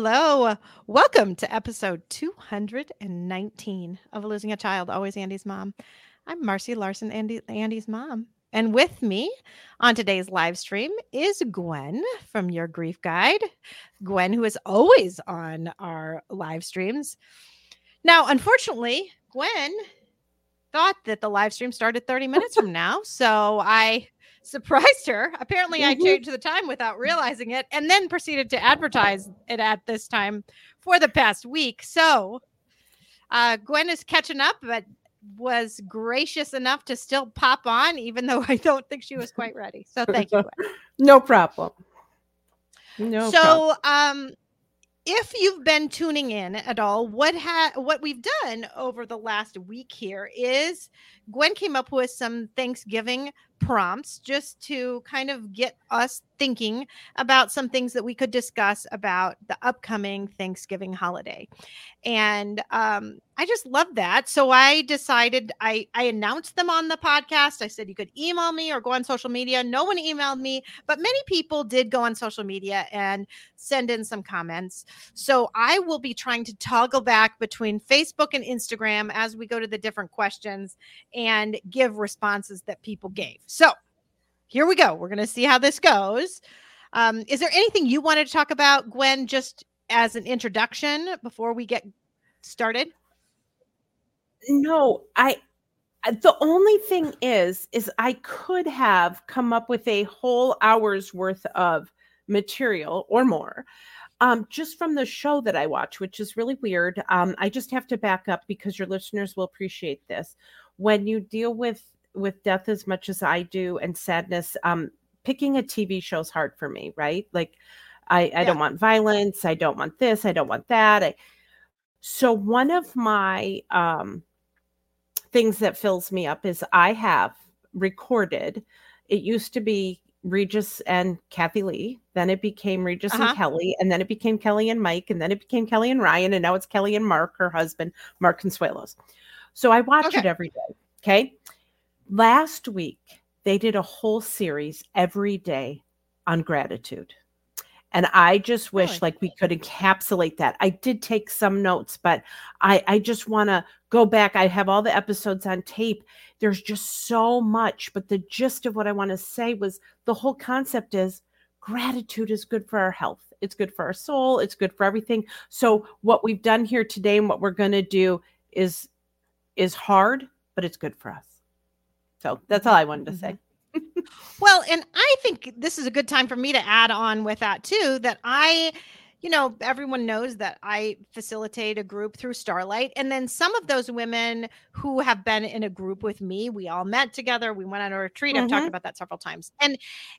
Hello. Welcome to episode 219 of Losing a Child, Always Andy's Mom. I'm Marcy Larson, Andy, Andy's mom. And with me on today's live stream is Gwen from Your Grief Guide. Gwen, who is always on our live streams. Now, unfortunately, Gwen thought that the live stream started 30 minutes from now. So I surprised her. Apparently, I Mhm. changed the time without realizing it and then proceeded to advertise it at this time for the past week. So uh, Gwen is catching up, but was gracious enough to still pop on, even though I don't think she was quite ready. So thank you, Gwen. No problem. No. problem. so um if you've been tuning in at all what ha- what we've done over the last week here is gwen came up with some thanksgiving prompts just to kind of get us thinking about some things that we could discuss about the upcoming thanksgiving holiday and um, i just love that so i decided i i announced them on the podcast i said you could email me or go on social media no one emailed me but many people did go on social media and send in some comments. So I will be trying to toggle back between Facebook and Instagram as we go to the different questions and give responses that people gave. So here we go. We're going to see how this goes. Um, is there anything you wanted to talk about, Gwen, just as an introduction before we get started? no, I the only thing is is I could have come up with a whole hour's worth of material or more. Um, just from the show that I watch, which is really weird. Um, I just have to back up because your listeners will appreciate this. When you deal with with death as much as I do and sadness, um, picking a TV show is hard for me, right? Like I, I Yeah. don't want violence, I don't want this, I don't want that. I, so one of my um things that fills me up is I have recorded. It used to be Regis and Kathie Lee, then it became Regis Uh-huh. and Kelly, and then it became Kelly and Mike, and then it became Kelly and Ryan, and now it's Kelly and Mark, her husband, Mark Consuelos. So I watch it every day. Okay. Last week, they did a whole series every day on gratitude. And I just wish Really? like we could encapsulate that. I did take some notes, but I I just want to go back. I have all the episodes on tape. There's just so much, but the gist of what I want to say was the whole concept is gratitude is good for our health. It's good for our soul, it's good for everything. So what we've done here today and what we're going to do is is hard, but it's good for us. So that's all I wanted to say. Well, and I think this is a good time for me to add on with that too that I you know, everyone knows that I facilitate a group through Starlight. And then some of those women who have been in a group with me, we all met together. We went on a retreat. I've talked Mhm. about that several times. And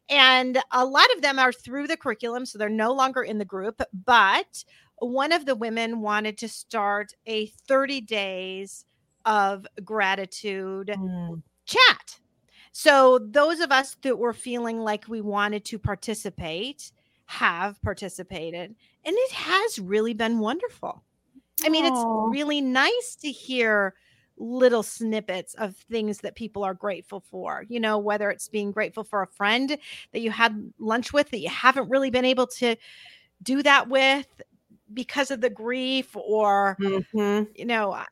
and a lot of them are through the curriculum, so they're no longer in the group. But one of the women wanted to start a 30 days of gratitude Mm, chat. So those of us that were feeling like we wanted to participate have participated and it has really been wonderful. I mean, Aw. it's really nice to hear little snippets of things that people are grateful for. You know, whether it's being grateful for a friend that you had lunch with that you haven't really been able to do that with because of the grief or mhm. you know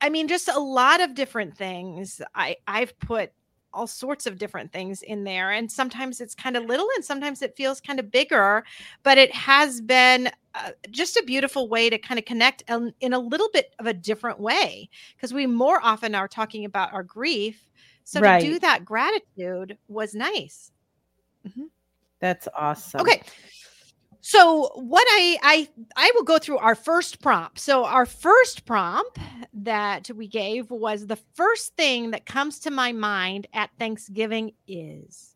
I, mean just a lot of different things i i've put all sorts of different things in there and sometimes it's kind of little and sometimes it feels kind of bigger but it has been uh, just a beautiful way to kind of connect in, in a little bit of a different way because we more often are talking about our grief so to do that gratitude was nice That's awesome. Okay. So what I I I will go through our first prompt. So our first prompt that we gave was the first thing that comes to my mind at Thanksgiving is.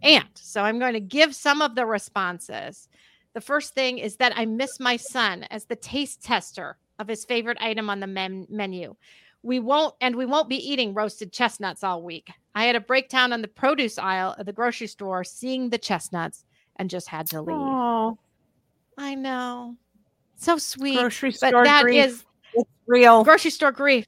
And so I'm going to give some of the responses. The first thing is that I miss my son as the taste tester of his favorite item on the men- menu. We won't and we won't be eating roasted chestnuts all week. I had a breakdown on the produce aisle of the grocery store seeing the chestnuts and just had to leave. Oh, I know. So sweet. grocery but store that grief. is it's real. grocery store grief.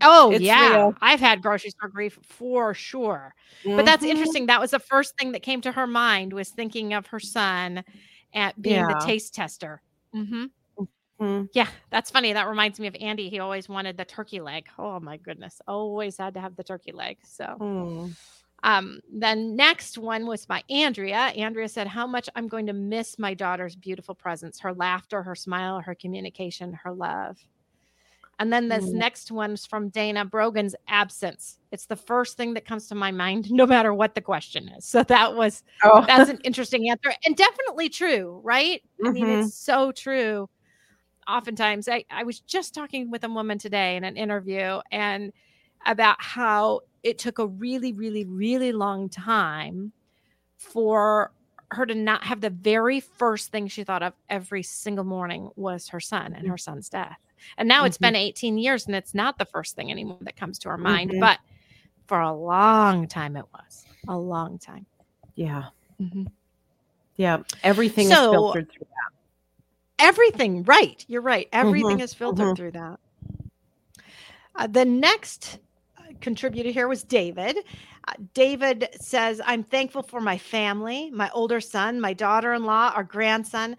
Oh, It's yeah. real. I've had grocery store grief for sure. But that's Mhm. interesting. That was the first thing that came to her mind was thinking of her son at being Yeah. the taste tester. hmm Mhm. Yeah, that's funny. That reminds me of Andy. He always wanted the turkey leg. Oh my goodness. Always had to have the turkey leg. So Mm. Um, the next one was by Andrea. Andrea said, How much I'm going to miss my daughter's beautiful presence, her laughter, her smile, her communication, her love. And then this Mm. next one's from Dana Brogan's absence. It's the first thing that comes to my mind, no matter what the question is. So that was Oh, that's an interesting answer and definitely true, right? I mean, Mhm. it's so true. Oftentimes, I, I was just talking with a woman today in an interview and about how it took a really, really, really long time for her to not have the very first thing she thought of every single morning was her son and her son's death. And now it's Mhm. been 18 years and it's not the first thing anymore that comes to her mind, Mhm. but for a long time it was. A long time. yeah, Mhm. yeah. Everything So- is filtered through that. Everything, right. You're right. Everything Mhm, is filtered mhm. through that. Uh, the next contributor here was David. Uh, David says, I'm thankful for my family, my older son, my daughter in law, our grandson,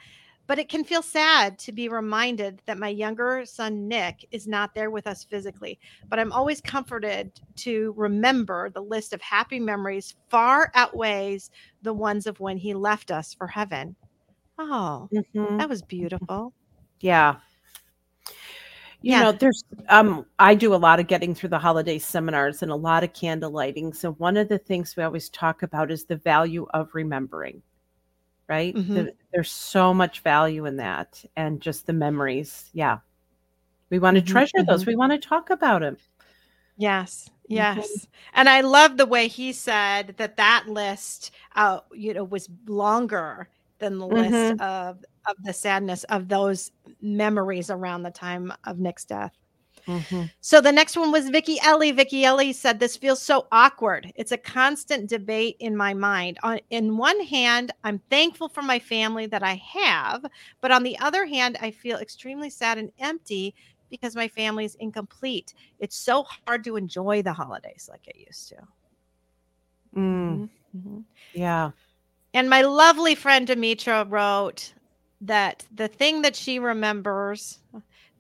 but it can feel sad to be reminded that my younger son, Nick, is not there with us physically. But I'm always comforted to remember the list of happy memories far outweighs the ones of when he left us for heaven. Oh, Mhm. that was beautiful. Yeah. You Yeah. know, there's um I do a lot of getting through the holiday seminars and a lot of candle lighting. So one of the things we always talk about is the value of remembering. Right? Mhm. The- there's so much value in that and just the memories. Yeah. We want to Mhm, treasure those. mhm. We want to talk about them. Yes, Mhm. yes. And I love the way he said that that list, uh, you know, was longer than the list of of the sadness of those memories around the time of Nick's death. So the next one was Vicky Ellie. Vicky Ellie said, This feels so awkward. It's a constant debate in my mind. On in one hand, I'm thankful for my family that I have, but on the other hand, I feel extremely sad and empty because my family is incomplete. It's so hard to enjoy the holidays like it used to. Mm, Mhm. yeah. And my lovely friend Demetra wrote that the thing that she remembers,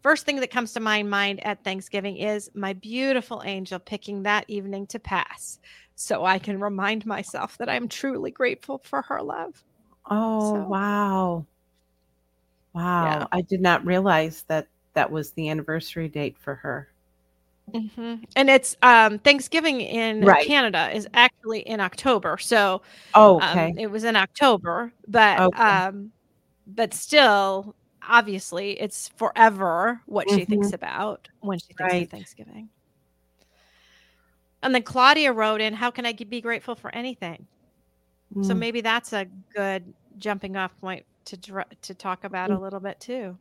first thing that comes to my mind at Thanksgiving is my beautiful angel picking that evening to pass. So I can remind myself that I'm truly grateful for her love. Oh, So- wow. Wow. I did not realize that that was the anniversary date for her. Mhm. And it's um, Thanksgiving in Right. Canada is actually in October. So Oh, um, it was in October, but Okay. um, but still, obviously, it's forever what she thinks about when she thinks Right. of Thanksgiving. And then Claudia wrote in, "How can I be grateful for anything?" So Mm. maybe that's a good jumping off point to to talk about a Mm. little bit too.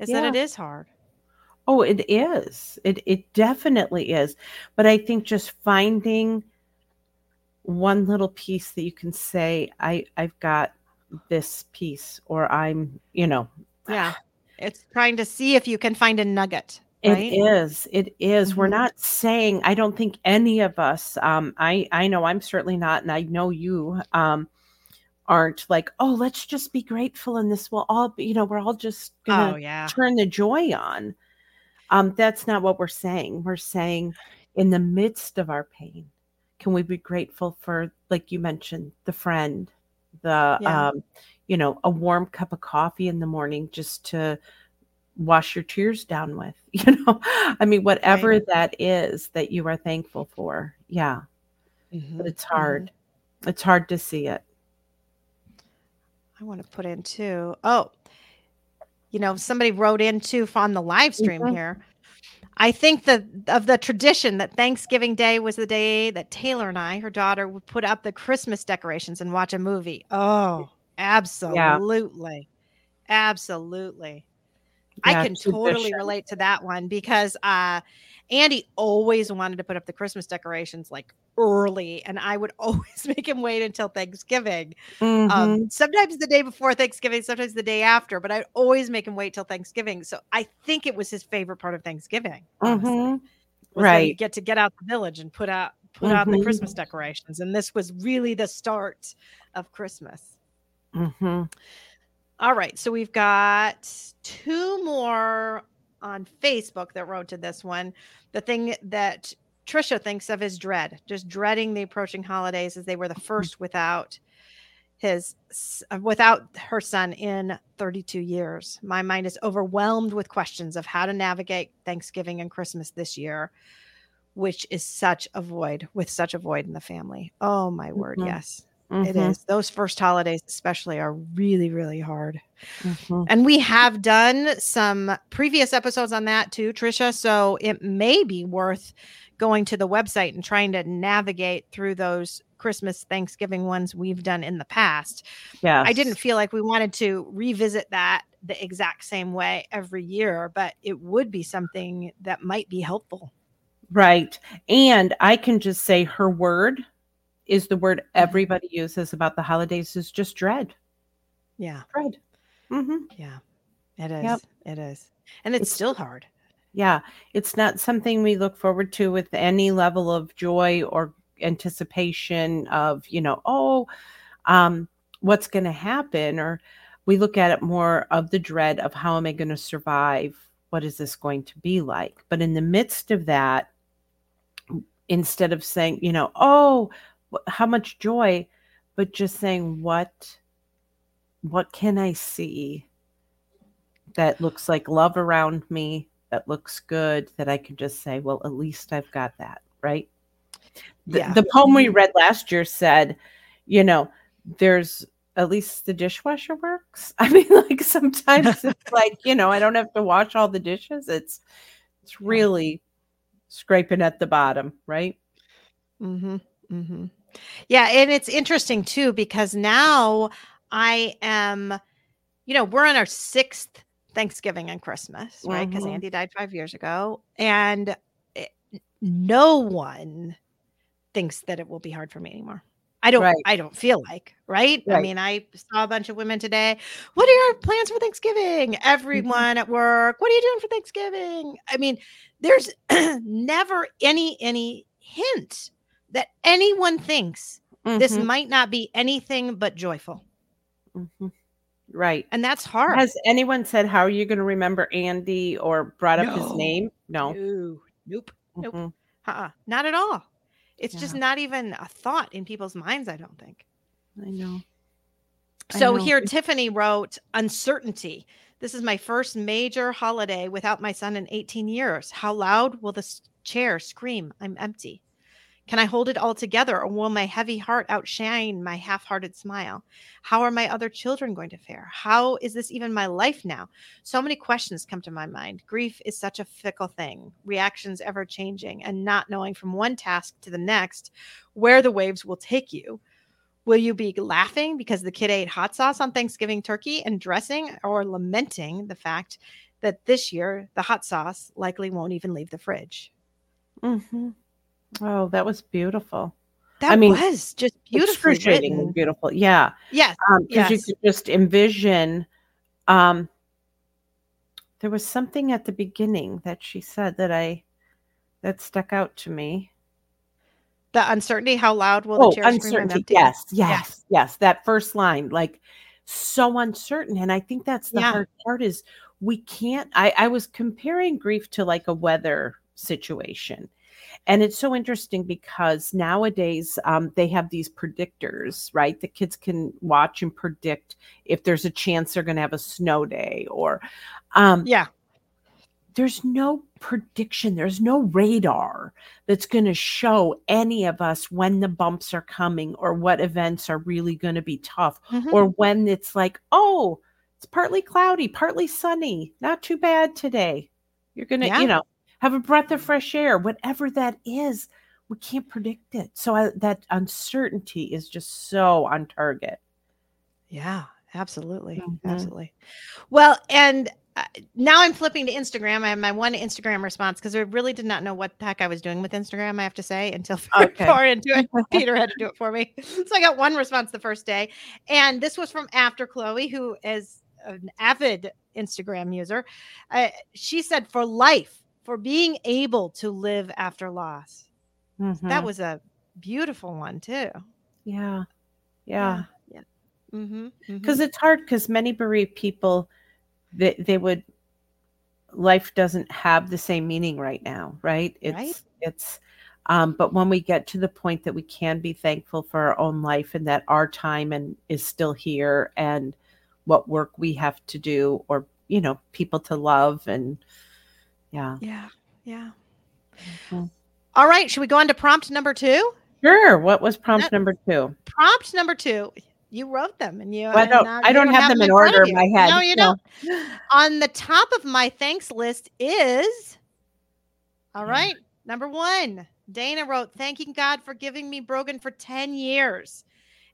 Is that it is hard. Oh, it is. It it definitely is. But I think just finding one little piece that you can say, I I've got this piece, or I'm, you know, Yeah, it's trying to see if you can find a nugget. It Right? is. It is. We're Mhm. not saying. I don't think any of us. Um, I I know I'm certainly not, and I know you um, aren't like. Oh, let's just be grateful, and this will all be. You know, we're all just gonna Oh yeah. turn the joy on. Um, that's not what we're saying. We're saying, in the midst of our pain, can we be grateful for, like you mentioned, the friend, the Yeah. um, you know, a warm cup of coffee in the morning just to wash your tears down with you know i mean whatever that is that you are thankful for yeah but it's hard it's hard to see it I want to put in too. Oh, you know, somebody wrote in too on the live stream Mhm. here. I think the of the tradition that Thanksgiving Day was the day that Taylor and I, her daughter, would put up the Christmas decorations and watch a movie. Oh, absolutely. Absolutely. I can totally relate to that one because uh Andy always wanted to put up the Christmas decorations like early, and I would always make him wait until Thanksgiving. Mhm. Um, sometimes the day before Thanksgiving, sometimes the day after, but I'd always make him wait till Thanksgiving. So I think it was his favorite part of Thanksgiving. Mhm. you Right. get to get out the village and put out put out the. Christmas decorations, and this was really the start of Christmas. All right, so we've got two more on Facebook that wrote to this one. The thing that Trisha thinks of is dread, just dreading the approaching holidays as they were the first without his uh, without her son in 32 years. My mind is overwhelmed with questions of how to navigate Thanksgiving and Christmas this year, which is such a void with such a void in the family. Oh my word, Mhm. yes. It Mhm. is. Those first holidays, especially, are really, really hard. Mhm. And we have done some previous episodes on that too, Trisha. So it may be worth going to the website and trying to navigate through those Christmas, Thanksgiving ones we've done in the past. Yeah. I didn't feel like we wanted to revisit that the exact same way every year, but it would be something that might be helpful. Right. And I can just say her word is the word everybody uses about the holidays is just dread. Yeah. Dread. hmm Yeah. It is. Yep. It is. And it's It's- still hard. Yeah. It's not something we look forward to with any level of joy or anticipation of, you know, oh, um, what's going to happen? Or we look at it more of the dread of how am I going to survive? What is this going to be like? But in the midst of that, instead of saying, you know, oh, how much joy, but just saying, what, what can I see that looks like love around me, that looks good, that I can just say, well, at least I've got that, right? The, Yeah. the poem we read last year said, you know, there's at least the dishwasher works. I mean, like sometimes it's like, you know, I don't have to wash all the dishes. It's it's really scraping at the bottom, right? Mm-hmm. Mm-hmm. Yeah, and it's interesting too because now I am, you know, we're on our sixth Thanksgiving and Christmas, right? Because Mhm. Andy died five years ago, and it, no one thinks that it will be hard for me anymore. I don't. Right. I don't feel like right? I mean, I saw a bunch of women today. What are your plans for Thanksgiving? Mm-hmm. Everyone at work. What are you doing for Thanksgiving? I mean, there's never any any hint that anyone thinks this Mhm, might not be anything but joyful. mhm. Right. And that's hard. Has anyone said how are you going to remember Andy or brought up his name? No. No, nope, nope. Mhm. uh-uh, not at all. It's just not even a thought in people's minds, I don't think. I know. I So know. here, Tiffany wrote uncertainty. This is my first major holiday without my son in 18 years. How loud will the chair scream? I'm empty. Can I hold it all together or will my heavy heart outshine my half hearted smile? How are my other children going to fare? How is this even my life now? So many questions come to my mind. Grief is such a fickle thing, reactions ever changing, and not knowing from one task to the next where the waves will take you. Will you be laughing because the kid ate hot sauce on Thanksgiving turkey and dressing, or lamenting the fact that this year the hot sauce likely won't even leave the fridge? Mhm. Oh, that was beautiful. That mean, was just beautifully written. beautiful. Yeah. Yes, because Yes. you could just envision um there was something at the beginning that she said that i that stuck out to me the uncertainty. How loud will oh the chair scream? I'm uncertainty empty? yes yes yes that first line like so uncertain and i think that's the Yeah. hard part is we can't i i was comparing grief to like a weather situation and it's so interesting because nowadays um, they have these predictors right the kids can watch and predict if there's a chance they're going to have a snow day or um, Yeah. there's no prediction there's no radar that's going to show any of us when the bumps are coming or what events are really going to be tough Mhm. or when it's like oh it's partly cloudy partly sunny not too bad today you're going to Yeah. you know have a breath of fresh air whatever that is we can't predict it so I, that uncertainty is just so on target Yeah, absolutely. Mhm. Absolutely. Well, and uh, now I'm flipping to Instagram. I have my one Instagram response because I really did not know what the heck I was doing with Instagram, I have to say, until Okay. far into it. Peter had to do it for me. So I got one response the first day. And this was from After Chloe, who is an avid Instagram user. Uh, she said, for life, for being able to live after loss. That Mhm. was a beautiful one, too. yeah yeah Yeah. Mm-hmm. because it's hard because many bereaved people they, they would life doesn't have the same meaning right now right it's Right. it's um but when we get to the point that we can be thankful for our own life and that our time and is still here and what work we have to do or you know people to love and yeah Yeah. Yeah. Mhm. All right. Should we go on to prompt number two? sure what was prompt That- number two Prompt number two. You wrote them and you. Well, I don't- now I don't have them in order in my head, No, you no. don't. On the top of my thanks list is. all right. Yeah. right. Number one, Dana wrote, thanking God for giving me Brogan for 10 years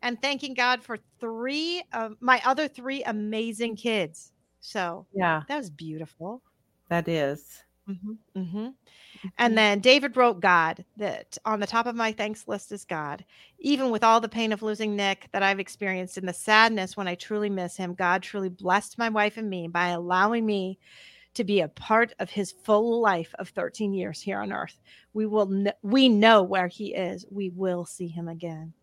and thanking God for three of my other three amazing kids. So yeah that was beautiful. that is hmm hmm Mhm. And then David wrote God that on the top of my thanks list is God. Even with all the pain of losing Nick that I've experienced and the sadness when I truly miss him, God truly blessed my wife and me by allowing me to be a part of his full life of 13 years here on earth. We will kn- we know where he is. We will see him again.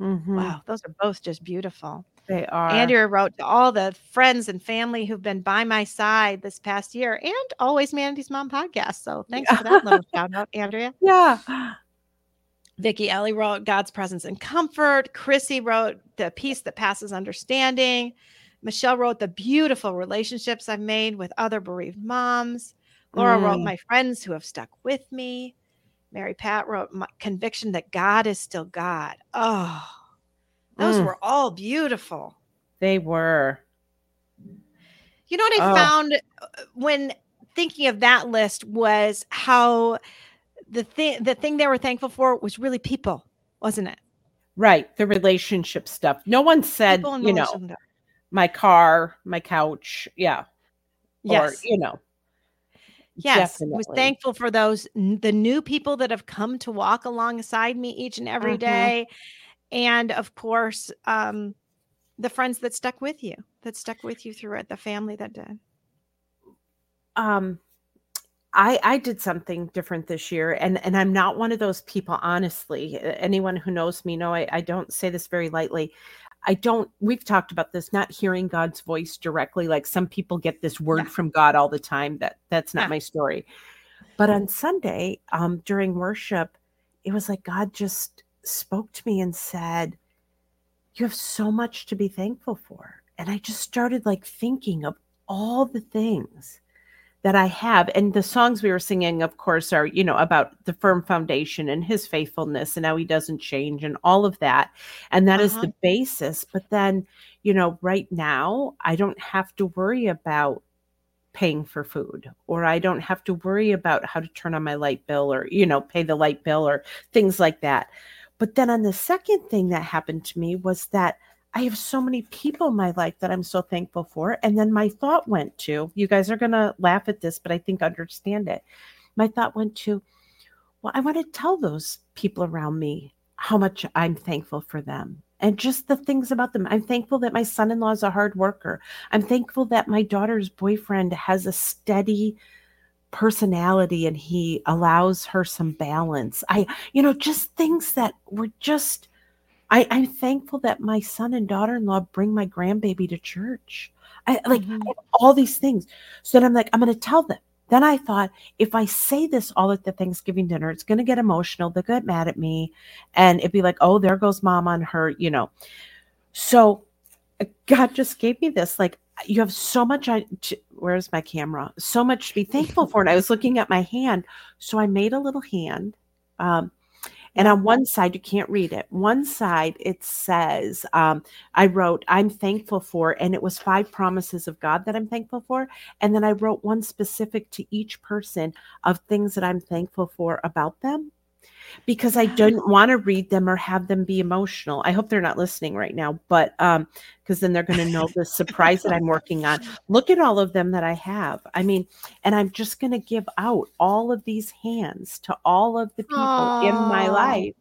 Mhm. Wow, those are both just beautiful. They are Andrea wrote to all the friends and family who've been by my side this past year and always Andy's Mom podcast. So thanks for that little shout out, Andrea. yeah Vicky Ellie wrote God's presence and comfort. Chrissy wrote the peace that passes understanding. Michelle wrote the beautiful relationships I've made with other bereaved moms. Laura wrote Mm. my friends who have stuck with me. Mary Pat wrote my conviction that God is still God. Oh, those Mm. were all beautiful. They were. You know what I Oh. found uh, when thinking of that list was how the thing the thing they were thankful for was really people, wasn't it? Right. The relationship stuff. No one said, you know, my car, my couch. Yeah. Yes. Or, you know. Yes, I was thankful for those the new people that have come to walk alongside me each and every Mhm. day, and of course, um, the friends that stuck with you, that stuck with you through it, the family that did. Um I I did something different this year and and I'm not one of those people honestly. Anyone who knows me know I, I don't say this very lightly. I don't we've talked about this not hearing God's voice directly like some people get this word Yeah. from God all the time that that's not Yeah. my story. But on Sunday um during worship it was like God just spoke to me and said you have so much to be thankful for. And I just started like thinking of all the things that I have. And the songs we were singing, of course, are, you know, about the firm foundation and his faithfulness and how he doesn't change and all of that. And that is Uh-huh. the basis. But then, you know, right now, I don't have to worry about paying for food or I don't have to worry about how to turn on my light bill or, you know, pay the light bill or things like that. But then on the second thing that happened to me was that I have so many people in my life that I'm so thankful for. And then my thought went to, you guys are going to laugh at this, but I think understand it. My thought went to, well, I want to tell those people around me how much I'm thankful for them and just the things about them. I'm thankful that my son in law is a hard worker. I'm thankful that my daughter's boyfriend has a steady personality and he allows her some balance. I, you know, just things that were just, I, I'm thankful that my son and daughter in law bring my grandbaby to church. I like Mhm. I all these things. So then I'm like, I'm going to tell them. Then I thought, if I say this all at the Thanksgiving dinner, it's going to get emotional. They'll get mad at me. And it'd be like, oh, there goes mom on her, you know. So uh, God just gave me this. Like, you have so much I where's my camera? So much to be thankful for. And I was looking at my hand. So I made a little hand. Um, and on one side, you can't read it. One side, it says, um, I wrote, I'm thankful for, and it was five promises of God that I'm thankful for. And then I wrote one specific to each person of things that I'm thankful for about them because I don't want to read them or have them be emotional. I hope they're not listening right now, but um because then they're going to know the surprise that I'm working on. Look at all of them that I have. I mean, and I'm just going to give out all of these hands to all of the people Aww. in my life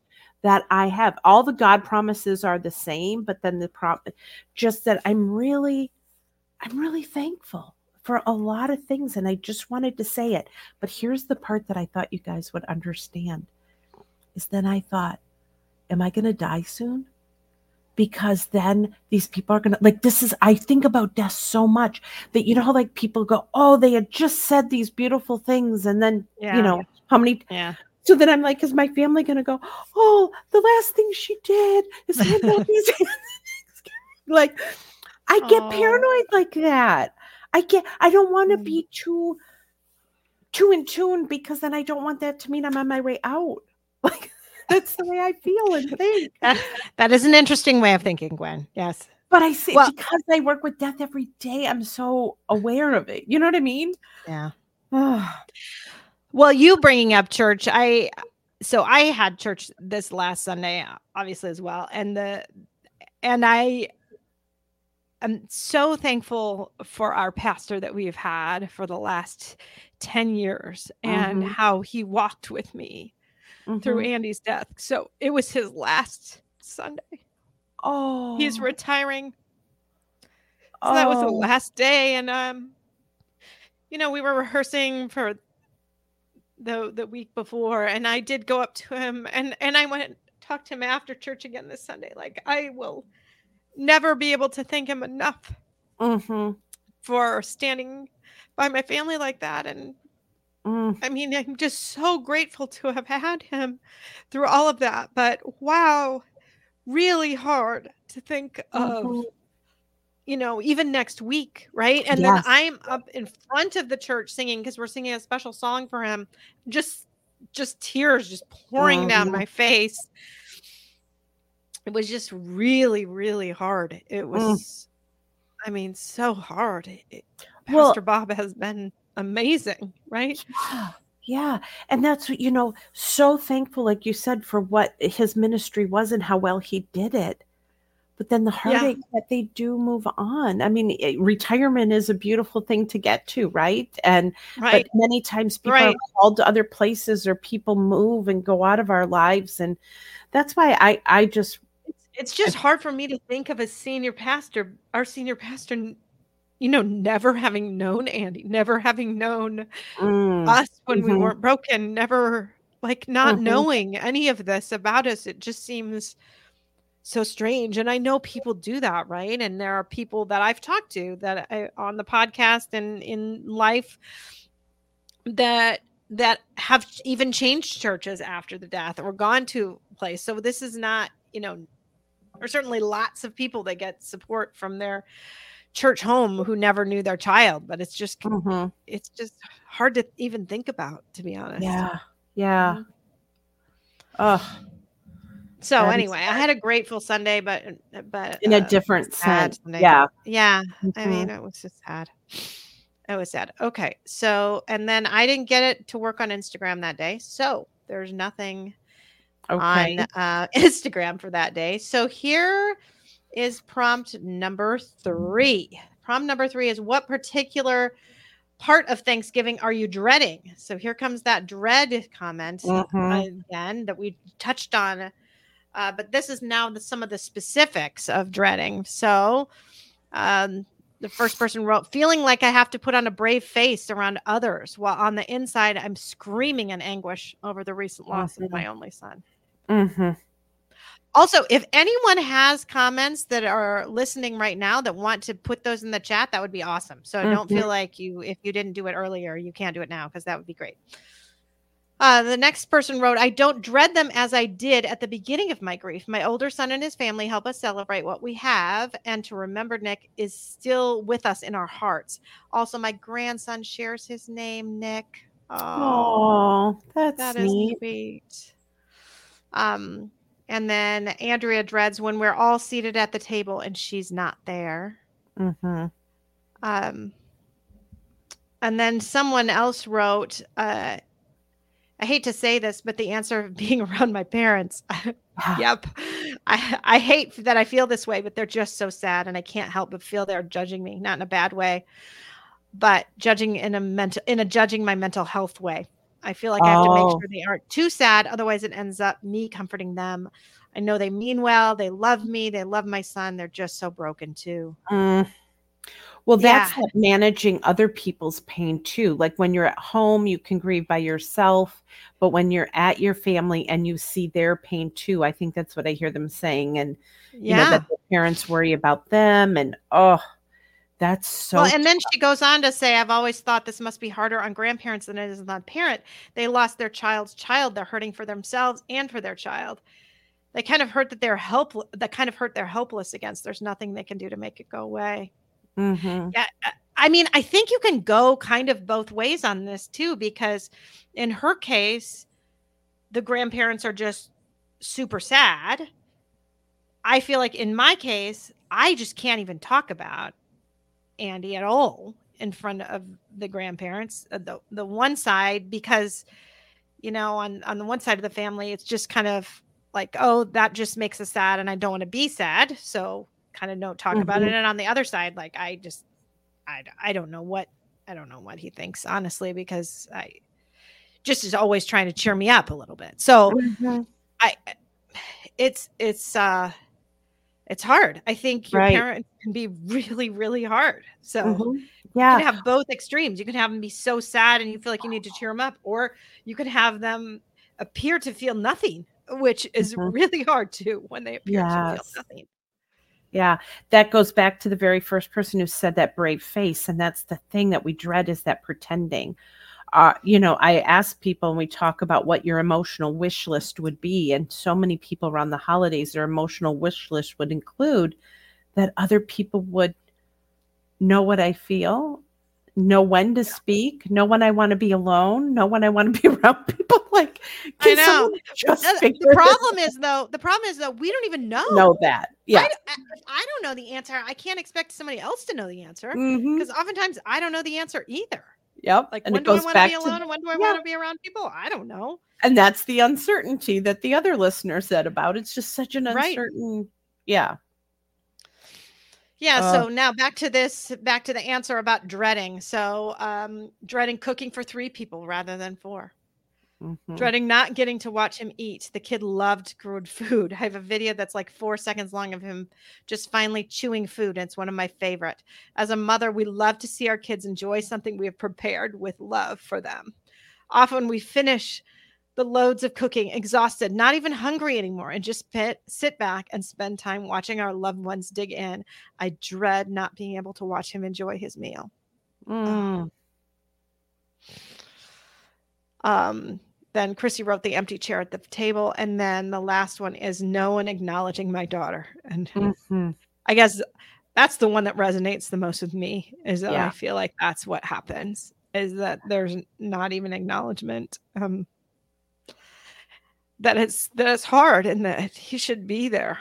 that I have. All the God promises are the same, but then the prop just that I'm really I'm really thankful for a lot of things and I just wanted to say it. But here's the part that I thought you guys would understand is then I thought, am I going to die soon? Because then these people are going to, like, this is, I think about death so much that, you know, how like people go, oh, they had just said these beautiful things. And then, yeah. you know, how many, yeah. So then I'm like, is my family going to go, oh, the last thing she did is hand out these like, I get paranoid like that. I get, I don't want to mm. be too, too in tune because then I don't want that to mean I'm on my way out. Like that's the way I feel and think. that is an interesting way of thinking, Gwen. Yes. But I see well, because I work with death every day, I'm so aware of it. You know what I mean? Yeah. well, you bringing up church, I so I had church this last Sunday, obviously as well, and the and I am so thankful for our pastor that we've had for the last 10 years and mm-hmm. how he walked with me mm-hmm. through Andy's death. So it was his last Sunday. Oh, he's retiring. So oh. that was the oh. last day, and um, you know, we were rehearsing for the the week before, and I did go up to him, and and I went and talked to him after church again this Sunday. Like I will never be able to thank him enough mm-hmm. for standing by my family like that and Mm. I mean, I'm just so grateful to have had him through all of that. But wow, really hard to think mm-hmm. of, you know, even next week, right? And yes. then I'm up in front of the church singing because we're singing a special song for him. Just, just tears just pouring mm-hmm. down my face. It was just really, really hard. It mm. was, mm. I mean, so hard. It, Pastor Bob has been amazing, right? Yeah. Yeah. And that's, you know, so thankful, like you said, for what his ministry was and how well he did it. But then the heartache yeah. that they do move on. I mean, it, retirement is a beautiful thing to get to, right? And right. but many times people right. are called to other places or people move and go out of our lives. And that's why I, I just it's, it's just I, hard for me to think of a senior pastor, our senior pastor you know, never having known Andy, never having known mm. us when mm-hmm. we weren't broken, never like not mm-hmm. knowing any of this about us. It just seems so strange. And I know people do that, right? And there are people that I've talked to that I, on the podcast and in life that that have even changed churches after the death or gone to place. So this is not, you know, or certainly lots of people that get support from their church home who never knew their child but it's just mm-hmm. it's just hard to even think about to be honest. Yeah yeah. Oh so anyway i had a grateful sunday but but in uh, a different sense. Yeah. Yeah mm-hmm. i mean it was just sad. It was sad. Okay so and then i didn't get it to work on instagram that day so there's nothing okay. on uh, instagram for that day. So here is prompt number three. Prompt number three is what particular part of Thanksgiving are you dreading? So here comes that dread comment mm-hmm. again that we touched on. Uh, but this is now the, some of the specifics of dreading. So um, the first person wrote, feeling like I have to put on a brave face around others, while on the inside, I'm screaming in anguish over the recent loss mm-hmm. of my only son. Mm-hmm. Also, if anyone has comments that are listening right now that want to put those in the chat, that would be awesome. So mm-hmm. don't feel like you if you didn't do it earlier, you can't do it now because that would be great. Uh, the next person wrote, I don't dread them as I did at the beginning of my grief. My older son and his family help us celebrate what we have, and to remember Nick is still with us in our hearts. Also, my grandson shares his name, Nick. Oh, that's that is neat. sweet. Um, and then Andrea dreads when we're all seated at the table and she's not there. Mm-hmm. Um, and then someone else wrote, uh, I hate to say this, but the answer of being around my parents. yep. I, I hate that I feel this way, but they're just so sad and I can't help but feel they're judging me, not in a bad way, but judging in a mental, in a judging my mental health way. I feel like I have to make Oh. sure they aren't too sad. Otherwise it ends up me comforting them. I know they mean well. They love me. They love my son. They're just so broken too. Mm. Well, that's Yeah. like managing other people's pain too. Like when you're at home, you can grieve by yourself, but when you're at your family and you see their pain too, I think that's what I hear them saying. And you know that the parents worry about them, and oh, that's so. well, and then she goes on to say, I've always thought this must be harder on grandparents than it is on parent. They lost their child's child. They're hurting for themselves and for their child. They kind of hurt that they're helpless. That kind of hurt they're helpless against. There's nothing they can do to make it go away. Mhm. Yeah. uh, I mean, I think you can go kind of both ways on this too, because in her case, the grandparents are just super sad. I feel like in my case, I just can't even talk about Andy at all in front of the grandparents, uh, the the one side because you know, on on the one side of the family, it's just kind of like, oh, that just makes us sad and I don't want to be sad, so kind of don't talk about it. And on the other side, like I just I I don't know what I don't know what he thinks honestly because I just is always trying to cheer me up a little bit. So Mhm. I it's it's uh it's hard. I think your Right. parents can be really really hard. So Mhm. you Yeah. can have both extremes. You can have them be so sad and you feel like you need to cheer them up, or you could have them appear to feel nothing, which is Mhm. really hard too when they appear to feel nothing. Yeah, that goes back to the very first person who said that brave face. And that's the thing that we dread is that pretending. Uh, you know, I ask people and we talk about what your emotional wish list would be. And so many people around the holidays, their emotional wish list would include that other people would know what I feel, know when to speak, know when I want to be alone, know when I want to be around people. Like, I know. just Uh, The problem is though, the problem is though, we don't even know. know that. Yeah. I- I don't know the answer. I can't expect somebody else to know the answer because oftentimes I don't know the answer either. Yep. Like and when it do I want to be to alone and when do I yeah. want to be around people? I don't know. and that's the uncertainty that the other listener said about it's just such an Right. uncertain yeah Yeah, Uh, so now back to this back to the answer about dreading. So um dreading cooking for 3 people rather than 4. Mhm. Dreading not getting to watch him eat. The kid loved good food. I have a video that's like 4 seconds long of him just finally chewing food. And it's one of my favorite. As a mother, we love to see our kids enjoy something we have prepared with love for them. Often we finish the loads of cooking exhausted, not even hungry anymore, and just pit, sit back and spend time watching our loved ones dig in. I dread not being able to watch him enjoy his meal. Mm. Um, then Chrissy wrote the empty chair at the table, and then the last one is no one acknowledging my daughter. And Mhm. I guess that's the one that resonates the most with me. Is that Yeah. I feel like that's what happens. Is that there's not even acknowledgement. Um, that it's that it's hard and that he should be there.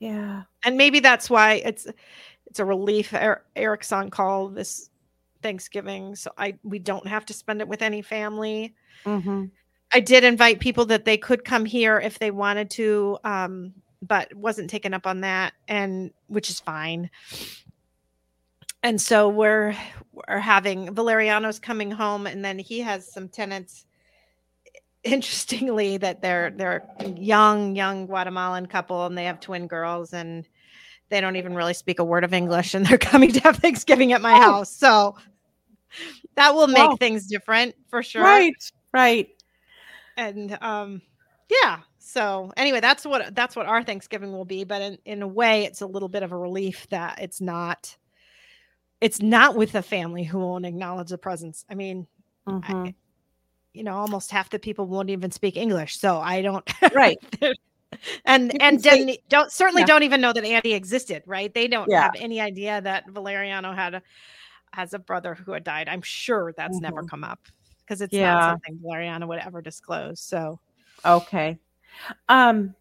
yeah and maybe that's why it's it's a relief Er- eric's on call this thanksgiving so i we don't have to spend it with any family Mhm. i did invite people that they could come here if they wanted to um but wasn't taken up on that and which is fine and so we're we're having valeriano's coming home and then he has some tenants interestingly that they're they're a young young guatemalan couple and they have twin girls and they don't even really speak a word of english and they're coming to have thanksgiving at my Oh. house so that will make Wow. things different for sure right right and um yeah so anyway that's what that's what our thanksgiving will be but in, in a way it's a little bit of a relief that it's not it's not with a family who won't acknowledge the presence i mean Mhm. you know, almost half the people won't even speak English. So I don't Right. and You and say- didn't, don't certainly Yeah. don't even know that Andy existed, right? They don't Yeah. have any idea that Valeriano had a has a brother who had died. I'm sure that's never Mhm. come up because it's Yeah. not something Valeriano would ever disclose. So Okay. Um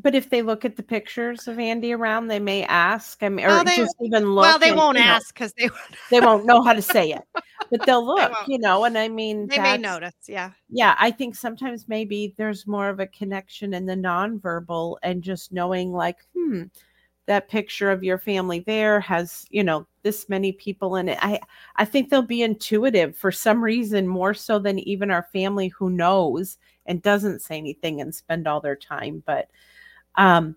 but if they look at the pictures of Andy around, they may ask. I mean, or Well, they- just even look. well, they and, won't you know, ask because they they won't know how to say it, but they'll look. won't. you know, and I mean, they may notice. Yeah. yeah, I think sometimes maybe there's more of a connection in the nonverbal and just knowing, like, hmm, that picture of your family there has, you know, this many people in it. I I think they'll be intuitive for some reason more so than even our family who knows and doesn't say anything and spend all their time. But um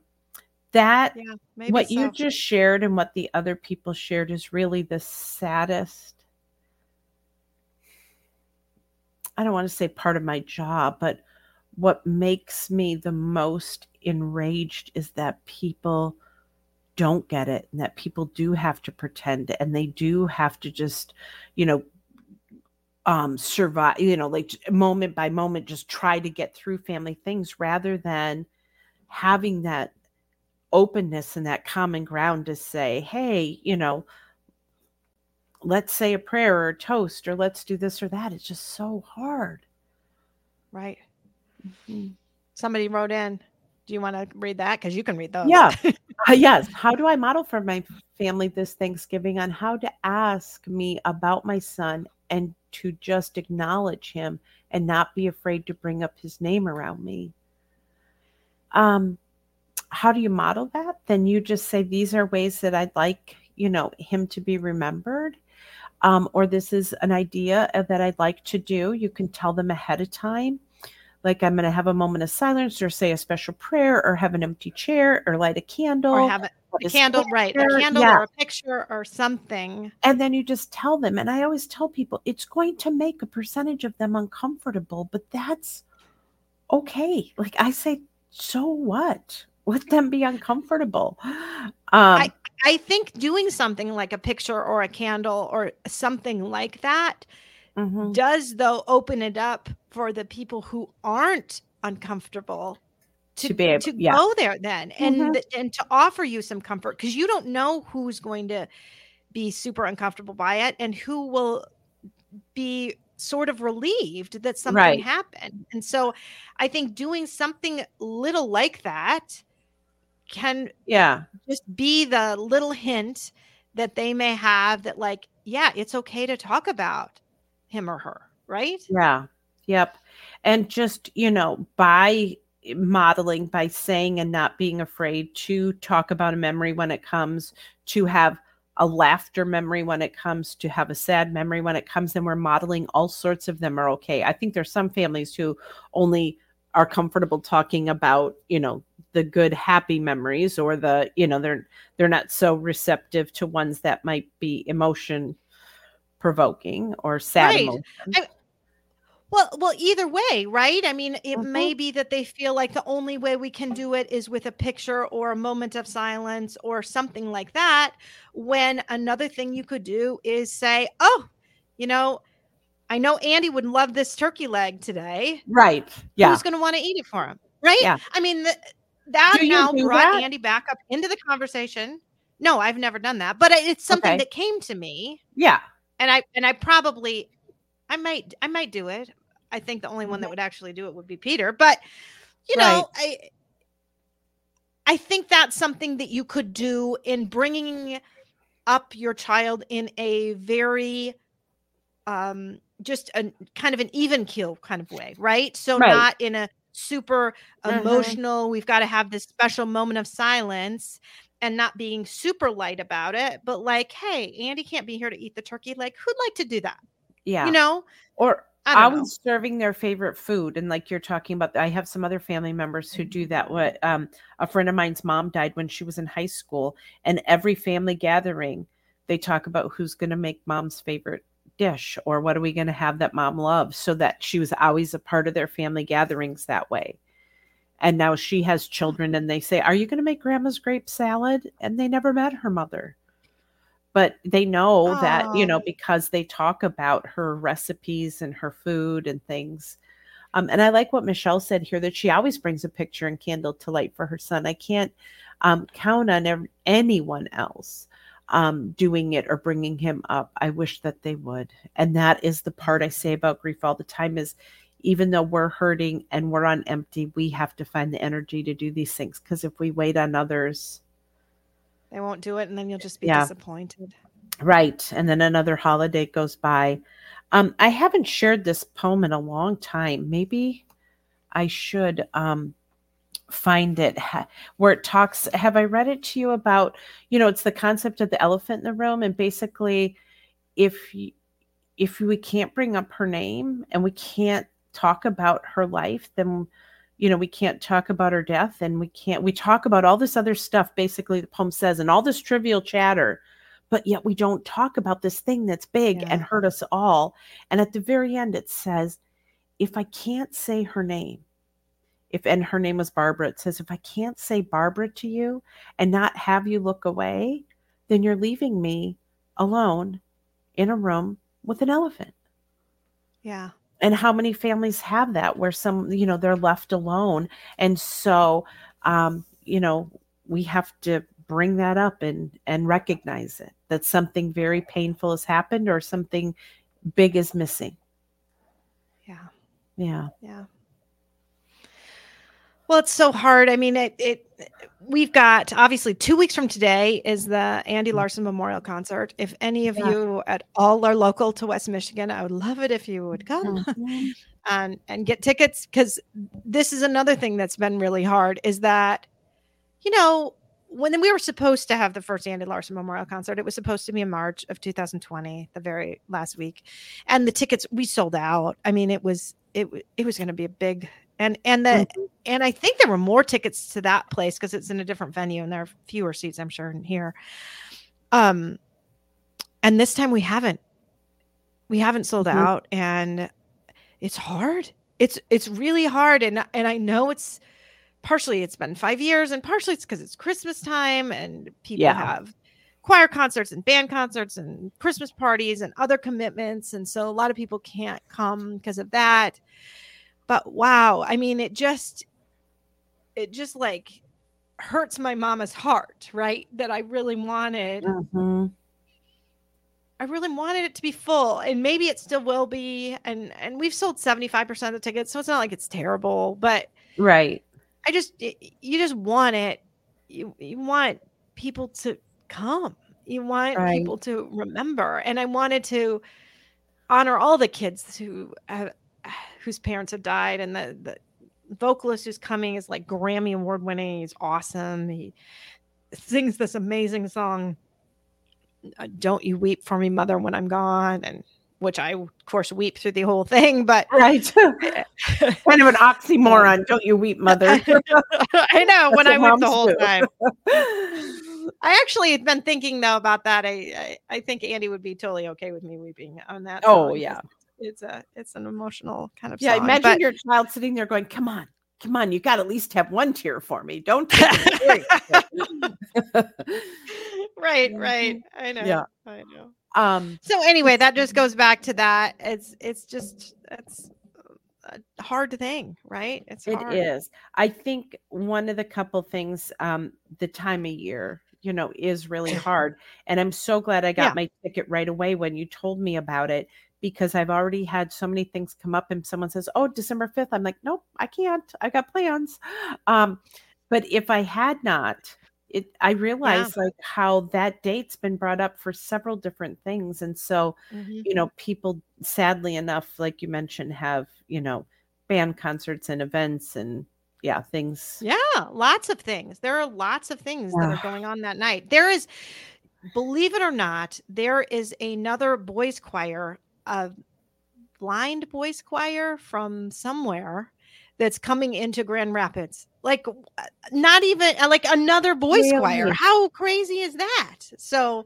that Yeah. Maybe what you just shared and what the other people shared is really the saddest I don't want to say part of my job, but what makes me the most enraged is that people don't get it and that people do have to pretend and they do have to just, you know, um survive, you know, like moment by moment just try to get through family things rather than having that openness and that common ground to say, hey, you know, let's say a prayer or a toast or let's do this or that. It's just so hard. right. Mhm. Somebody wrote in. Do you want to read that? Because you can read those. Yeah. Uh, yes. How do I model for my family this Thanksgiving on how to ask me about my son and to just acknowledge him and not be afraid to bring up his name around me? Um, how do you model that? Then you just say, These are ways that I'd like, you know, him to be remembered. Um, or this is an idea uh, that I'd like to do. You can tell them ahead of time like I'm going to have a moment of silence or say a special prayer or have an empty chair or light a candle. Or have a, a candle, right? A candle Yeah. or a picture or something. And then you just tell them. And I always tell people it's going to make a percentage of them uncomfortable, but that's okay. Like I say, so what? Let them be uncomfortable. Um, I think doing something like a picture or a candle or something like that mhm. does though open it up for the people who aren't uncomfortable to, To be able- to yeah. go there then and Mhm. th- and to offer you some comfort because you don't know who's going to be super uncomfortable by it and who will be sort of relieved that something Right. happened and so i think doing something little like that can Yeah. just be the little hint that they may have that like yeah it's okay to talk about him or her right Yeah. Yep. And just, you know, by modeling, by saying and not being afraid to talk about a memory when it comes, to have a laughter memory when it comes, to have a sad memory when it comes, and we're modeling all sorts of them are okay. I think there's some families who only are comfortable talking about, you know, the good happy memories or the, you know, they're they're not so receptive to ones that might be emotion provoking or sad Right. emotion. well well either way right i mean it Mhm. may be that they feel like the only way we can do it is with a picture or a moment of silence or something like that when another thing you could do is say oh you know i know andy would love this turkey leg today Right. Yeah. who's going to want to eat it for him right Yeah. i mean th- that now brought that? andy back up into the conversation no i've never done that but it's something Okay. that came to me Yeah. And i and i probably i might i might do it i think the only one that Mhm. would actually do it would be peter but you know i i think that's something that you could do in bringing up your child in a very um just a kind of an even keel kind of way right so Right. not in a super Mhm. emotional we've got to have this special moment of silence and not being super light about it but like hey andy can't be here to eat the turkey like who'd like to do that Yeah. you know or I know. serving their favorite food. And like you're talking about, I have some other family members who do that. What um, a friend of mine's mom died when she was in high school, and every family gathering, they talk about who's going to make mom's favorite dish or what are we going to have that mom loves, so that she was always a part of their family gatherings that way. And now she has children, and they say, "Are you going to make grandma's grape salad?" And they never met her mother. but they know that you know because they talk about her recipes and her food and things. Um, and i like what michelle said here that she always brings a picture and candle to light for her son. I can't um, count on ev- anyone else um, doing it or bringing him up. I wish that they would. And that is the part i say about grief all the time is even though we're hurting and we're on empty we have to find the energy to do these things because if we wait on others They won't do it, and then you'll just be Yeah. disappointed. Right. And then another holiday goes by. Um, I haven't shared this poem in a long time. Maybe I should um, find it ha- where it talks. Have I read it to you about, you know, it's the concept of the elephant in the room. And basically, if if we can't bring up her name and we can't talk about her life, then you know we can't talk about her death and we can't we talk about all this other stuff basically the poem says and all this trivial chatter but yet we don't talk about this thing that's big Yeah. and hurt us all. And at the very end, it says, if I can't say her name, if and her name was Barbara, it says, if I can't say Barbara to you and not have you look away, then you're leaving me alone in a room with an elephant. Yeah. And how many families have that where some, you know, they're left alone. And so, um, you know, we have to bring that up and and recognize it that something very painful has happened or something big is missing. Yeah. Yeah. Yeah. Well, it's so hard. I mean, it, it we've got obviously two weeks from today is the Andy mm-hmm. Larson Memorial Concert. If any of Yeah. you at all are local to West Michigan, I would love it if you would come and and get tickets because this is another thing that's been really hard is that you know when we were supposed to have the first Andy Larson Memorial Concert, it was supposed to be in March of 2020, the very last week, and the tickets we sold out. I mean, it was it it was going to be a big and and the and I think there were more tickets to that place because it's in a different venue and there are fewer seats, I'm sure, in here. Um, and this time we haven't we haven't sold Mhm. out, and it's hard. It's it's really hard, and and I know it's partially it's been five years, and partially it's because it's Christmas time and people Yeah. have choir concerts and band concerts and Christmas parties and other commitments, and so a lot of people can't come because of that. But wow, I mean, it just it just like hurts my mama's heart, right? That I really wanted Mhm. I really wanted it to be full, and maybe it still will be. And and we've sold seventy five percent of the tickets, so it's not like it's terrible. But Right. I just you just want it. You you want people to come. You want Right. people to remember. And I wanted to honor all the kids who have, whose parents have died, and the the vocalist who's coming is like Grammy award winning. He's awesome. He sings this amazing song uh, don't you weep for me mother when i'm gone and which i of course weep through the whole thing but Right. kind of an oxymoron. Don't you weep, mother? i know when i weep the whole do. time i actually have been thinking though about that I, I i think andy would be totally okay with me weeping on that Oh, song, yeah. It's a it's an emotional kind of yeah. song, Imagine but- your child sitting there going, come on. Come on, you got to at least have one tear for me. Don't it seriously." right right i know Yeah. i know um so anyway that just goes back to that it's it's just it's a hard thing right it's It hard. is. I think one of the couple things, um, the time of year, you know, is really hard. And I'm so glad I got Yeah. my ticket right away when you told me about it because I've already had so many things come up and someone says, Oh, December 5th. I'm like, Nope, I can't. I got plans. Um, but if I had not, it I realized like how that date's been brought up for several different things. And so Mhm. you know, people sadly enough, like you mentioned, have, you know, band concerts and events and yeah, things. Yeah, lots of things. There are lots of things that are going on that night. There is, believe it or not, there is another boys' choir, a blind boys' choir from somewhere that's coming into Grand Rapids. Like, not even uh, like another boys' choir. How crazy is that? So,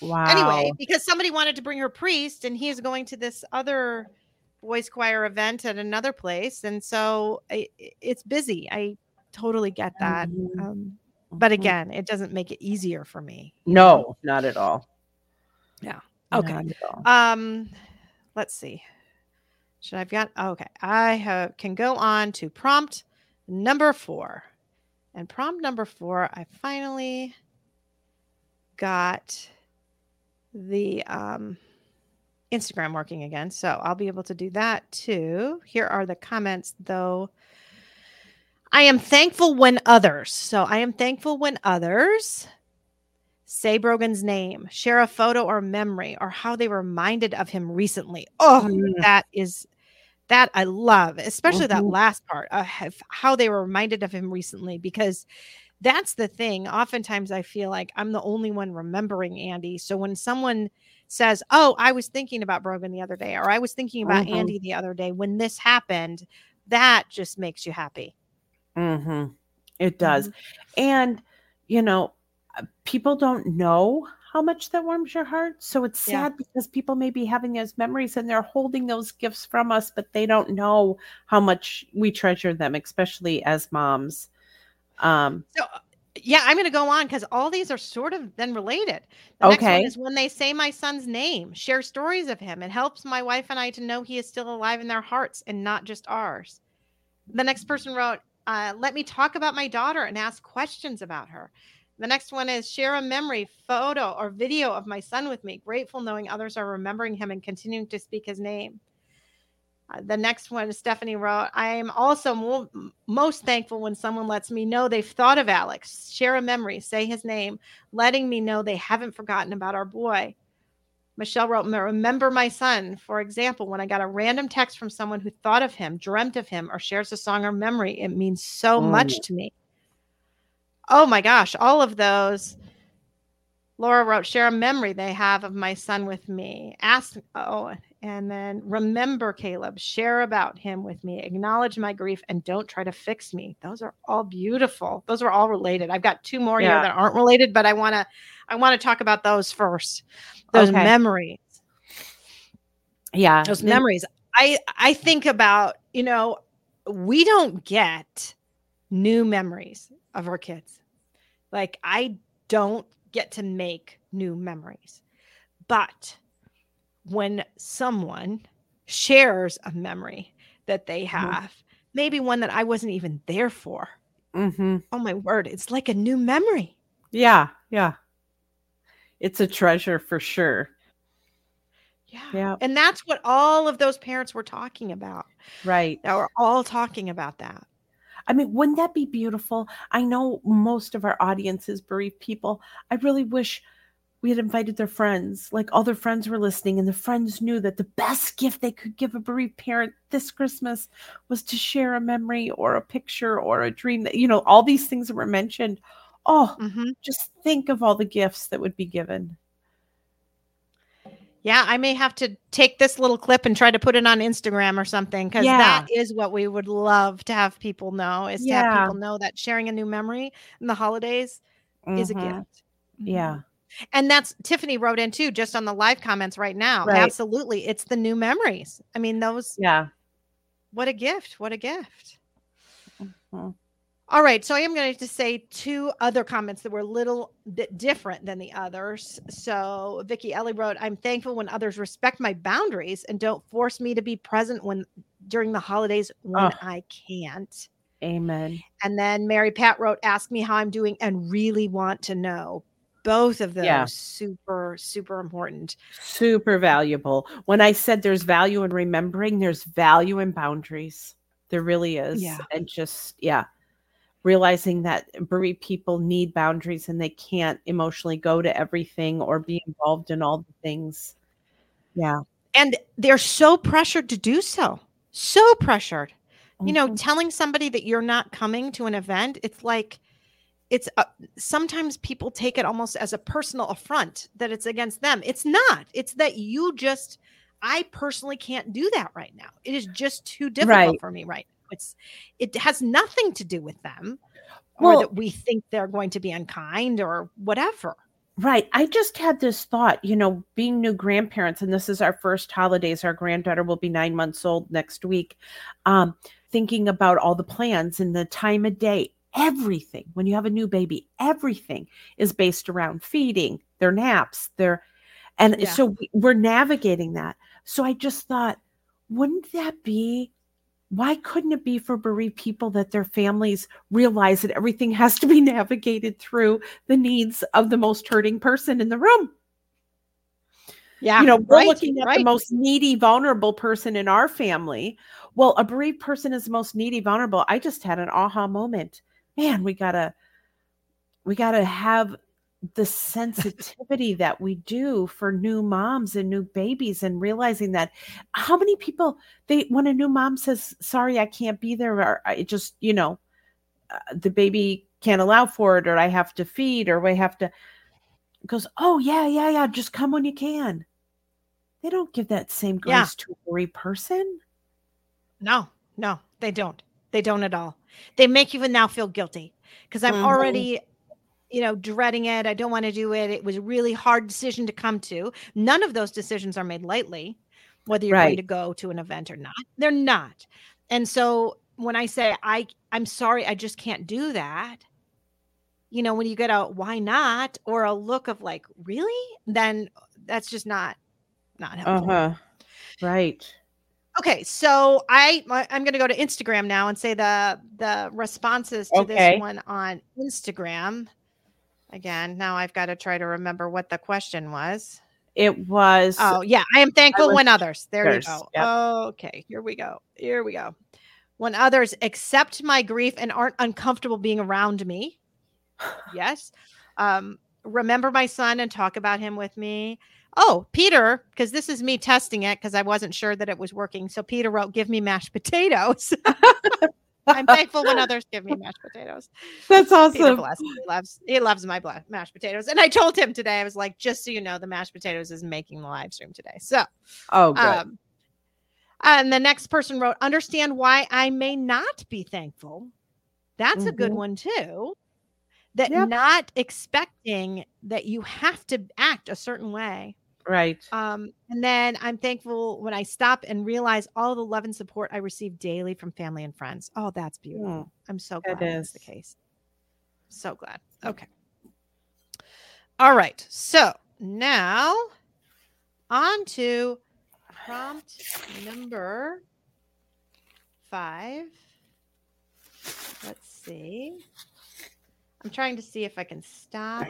Wow. anyway, because somebody wanted to bring her priest and he is going to this other boys choir event at another place and so I, I- it's busy i totally get that Mhm. um, but again it doesn't make it easier for me no, not at all. Yeah. Okay. all. Um, let's see. Should I've got okay. I have can go on to prompt number four. And prompt number four, I finally got the um Instagram working again. So I'll be able to do that too. Here are the comments though. I am thankful when others. So I am thankful when others say Brogan's name, share a photo or memory, or how they were reminded of him recently. Oh, Mm. that is that I love, especially that Mhm. last part, have- how they were reminded of him recently, because that's the thing. Oftentimes, I feel like I'm the only one remembering Andy. So when someone says, "Oh, I was thinking about Brogan the other day," or "I was thinking about Mhm. Andy the other day," when this happened, that just makes you happy. Mm-hmm. It does. And, you know, people don't know how much that warms your heart. So it's Yeah. sad because people may be having those memories and they're holding those gifts from us, but they don't know how much we treasure them, especially as moms. Um, So, uh, yeah, I'm going to go on because all these are sort of then related. The next Okay. one is when they say my son's name, share stories of him. It helps my wife and I to know he is still alive in their hearts and not just ours. The next person wrote, uh, let me talk about my daughter and ask questions about her. The next one is share a memory, photo, or video of my son with me. Grateful knowing others are remembering him and continuing to speak his name. Uh, the next one, Stephanie wrote, I am also mo- most thankful when someone lets me know they've thought of Alex, share a memory, say his name, letting me know they haven't forgotten about our boy. Michelle wrote, Remember my son. For example, when I got a random text from someone who thought of him, dreamt of him, or shares a song or memory, it means so much Mm. to me. Oh my gosh, all of those. Laura wrote, share a memory they have of my son with me. Ask, oh, and then remember Caleb, share about him with me, acknowledge my grief, and don't try to fix me. Those are all beautiful. Those are all related. I've got two more here that aren't related, but I want to, I want to talk about those first. Those Okay. memories yeah. those memories i i think about you know we don't get new memories of our kids like i don't get to make new memories but when someone shares a memory that they have maybe one that i wasn't even there for Mhm. oh my word it's like a new memory Yeah. Yeah. It's a treasure for sure. yeah Yeah. and that's what all of those parents were talking about Right. that were all talking about that I mean, wouldn't that be beautiful? I know most of our audience is bereaved people. I really wish we had invited their friends, like all their friends were listening, and the friends knew that the best gift they could give a bereaved parent this Christmas was to share a memory or a picture or a dream that, you know, all these things that were mentioned. Oh, hmm just think of all the gifts that would be given. Yeah, I may have to take this little clip and try to put it on Instagram or something because Yeah. that is what we would love to have people know is to have people know that sharing a new memory in the holidays is a Mhm. gift. Yeah. And that's Tiffany wrote in too, just on the live comments right now. Right. Absolutely. It's the new memories. I mean, those, Yeah. what a gift. What a gift. Mhm. All right, so I am going to say two other comments that were a little bit different than the others. So Vicky Ellie wrote, "I'm thankful when others respect my boundaries and don't force me to be present when during the holidays when Oh. I can't." Amen. And then Mary Pat wrote, "Ask me how I'm doing and really want to know." Both of those Yeah. super super important. Super valuable. When I said there's value in remembering, there's value in boundaries. There really is. Yeah. And just, yeah, realizing that bereaved people need boundaries and they can't emotionally go to everything or be involved in all the things. Yeah. And they're so pressured to do so. So pressured. you know Mhm. telling somebody that you're not coming to an event it's like it's uh, sometimes people take it almost as a personal affront that it's against them it's not it's that you just i personally can't do that right now it is just too difficult Right. for me right now. It's it has nothing to do with them Well- or that we think they're going to be unkind or whatever Right. I just had this thought, you know, being new grandparents, and this is our first holidays. Our granddaughter will be nine months old next week. Um, thinking about all the plans and the time of day, everything. When you have a new baby, everything is based around feeding, their naps, their And Yeah. so we, we're navigating that. So I just thought, wouldn't that be? Why couldn't it be for bereaved people that their families realize that everything has to be navigated through the needs of the most hurting person in the room? Yeah. you know, we're right, looking at right. the most needy, vulnerable person in our family. Well, a bereaved person is the most needy, vulnerable. I just had an aha moment. Man, we gotta, we gotta have the sensitivity that we do for new moms and new babies, and realizing that how many people they when a new mom says, "Sorry, I can't be there," or I just, you know, uh, the baby can't allow for it, or I have to feed, or we have to goes, Oh, yeah, yeah, yeah, just come when you can. They don't give that same grace Yeah. to a bereaved person. No, no, they don't. They don't at all. They make you now feel guilty because I'm Mhm. already, you know, dreading it. I don't want to do it. It was a really hard decision to come to. None of those decisions are made lightly, whether you're going to go to an event or not. They're not. And so when I say I I'm sorry, I just can't do that. You know, when you get a why not or a look of like, really? Then that's just not not helpful. Uh-huh. Right. Okay, so I I- I'm going to go to Instagram now and say the the responses to Okay. this one on Instagram. Again, now I've got to try to remember what the question was. It was Oh, yeah, I am thankful was when others. There others, you go. yep. Okay, here we go. Here we go. When others accept my grief and aren't uncomfortable being around me. Yes. Um remember my son and talk about him with me. Oh, Peter, because this is me testing it because I wasn't sure that it was working. So Peter wrote, "Give me mashed potatoes." I'm thankful when others give me mashed potatoes. That's awesome. He loves he loves my bla- mashed potatoes. And I told him today, I was like, just so you know, the mashed potatoes is making the live stream today. So Oh, good. um and the next person wrote, understand why I may not be thankful. That's a good Mhm. one too. That Yep. not expecting that you have to act a certain way. Right. Um, and then I'm thankful when I stop and realize all the love and support I receive daily from family and friends. Oh, that's beautiful. Mm, I'm so glad that's the case. So glad. Okay. All right. So now on to prompt number five. Let's see. I'm trying to see if I can stop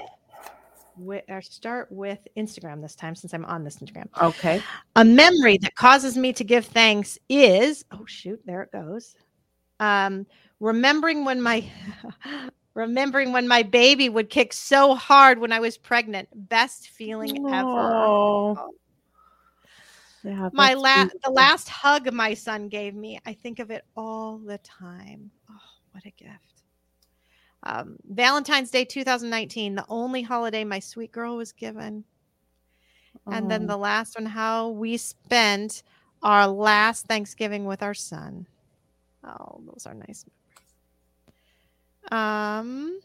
with or start with Instagram this time since I'm on this Instagram. Okay. A memory that causes me to give thanks is oh shoot, there it goes. Um, remembering when my remembering when my baby would kick so hard when I was pregnant. Best feeling ever. Oh. Yeah, My last the last hug my son gave me, I think of it all the time. Oh, what a gift. Um, Valentine's Day 2019, the only holiday my sweet girl was given. And then Oh. the last one, how we spent our last Thanksgiving with our son. Oh, those are nice memories. Um,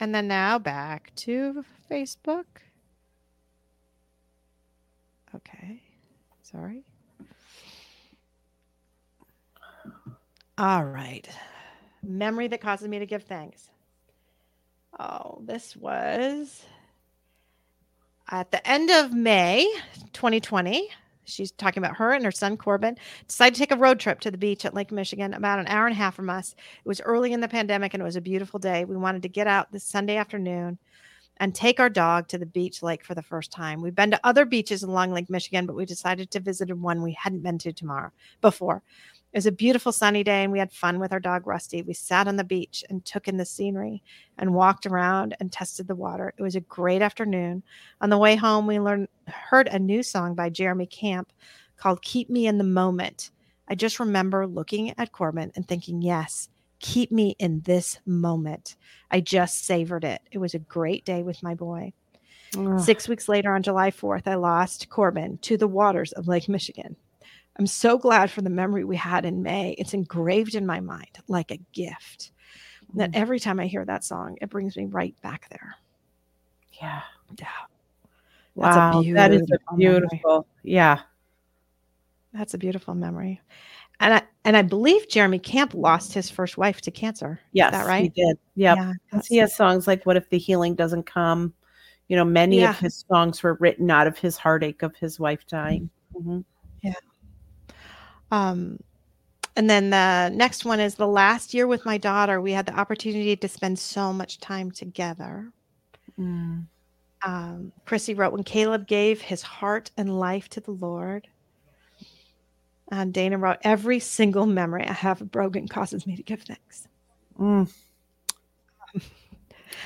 and then now back to Facebook. Okay, sorry. All right. Memory that causes me to give thanks. Oh, this was at the end of May 2020. She's talking about her and her son Corbin decided to take a road trip to the beach at Lake Michigan, about an hour and a half from us. It was early in the pandemic and it was a beautiful day. We wanted to get out this Sunday afternoon and take our dog to the beach lake for the first time. We've been to other beaches along Lake Michigan, but we decided to visit one we hadn't been to tomorrow before. It was a beautiful sunny day and we had fun with our dog Rusty. We sat on the beach and took in the scenery and walked around and tested the water. It was a great afternoon. On the way home, we learned heard a new song by Jeremy Camp called Keep Me in the Moment. I just remember looking at Corbin and thinking, yes, keep me in this moment. I just savored it. It was a great day with my boy. Ugh. Six weeks later, on July 4th, I lost Corbin to the waters of Lake Michigan. I'm so glad for the memory we had in May. It's engraved in my mind like a gift. That every time I hear that song, it brings me right back there. Yeah. Yeah. That's a Wow. That is a beautiful memory. Yeah. That's a beautiful memory. And I and I believe Jeremy Camp lost his first wife to cancer. Yes. Is that right? He did. Yep. Yeah. Because he has songs like "What if the healing doesn't come," You know, many Yeah. of his songs were written out of his heartache of his wife dying. Mhm. Um, and then the next one is the last year with my daughter. We had the opportunity to spend so much time together. Mm. Um, Chrissy wrote, When Caleb gave his heart and life to the Lord. And Dana wrote, Every single memory I have of Brogan causes me to give thanks. Mm.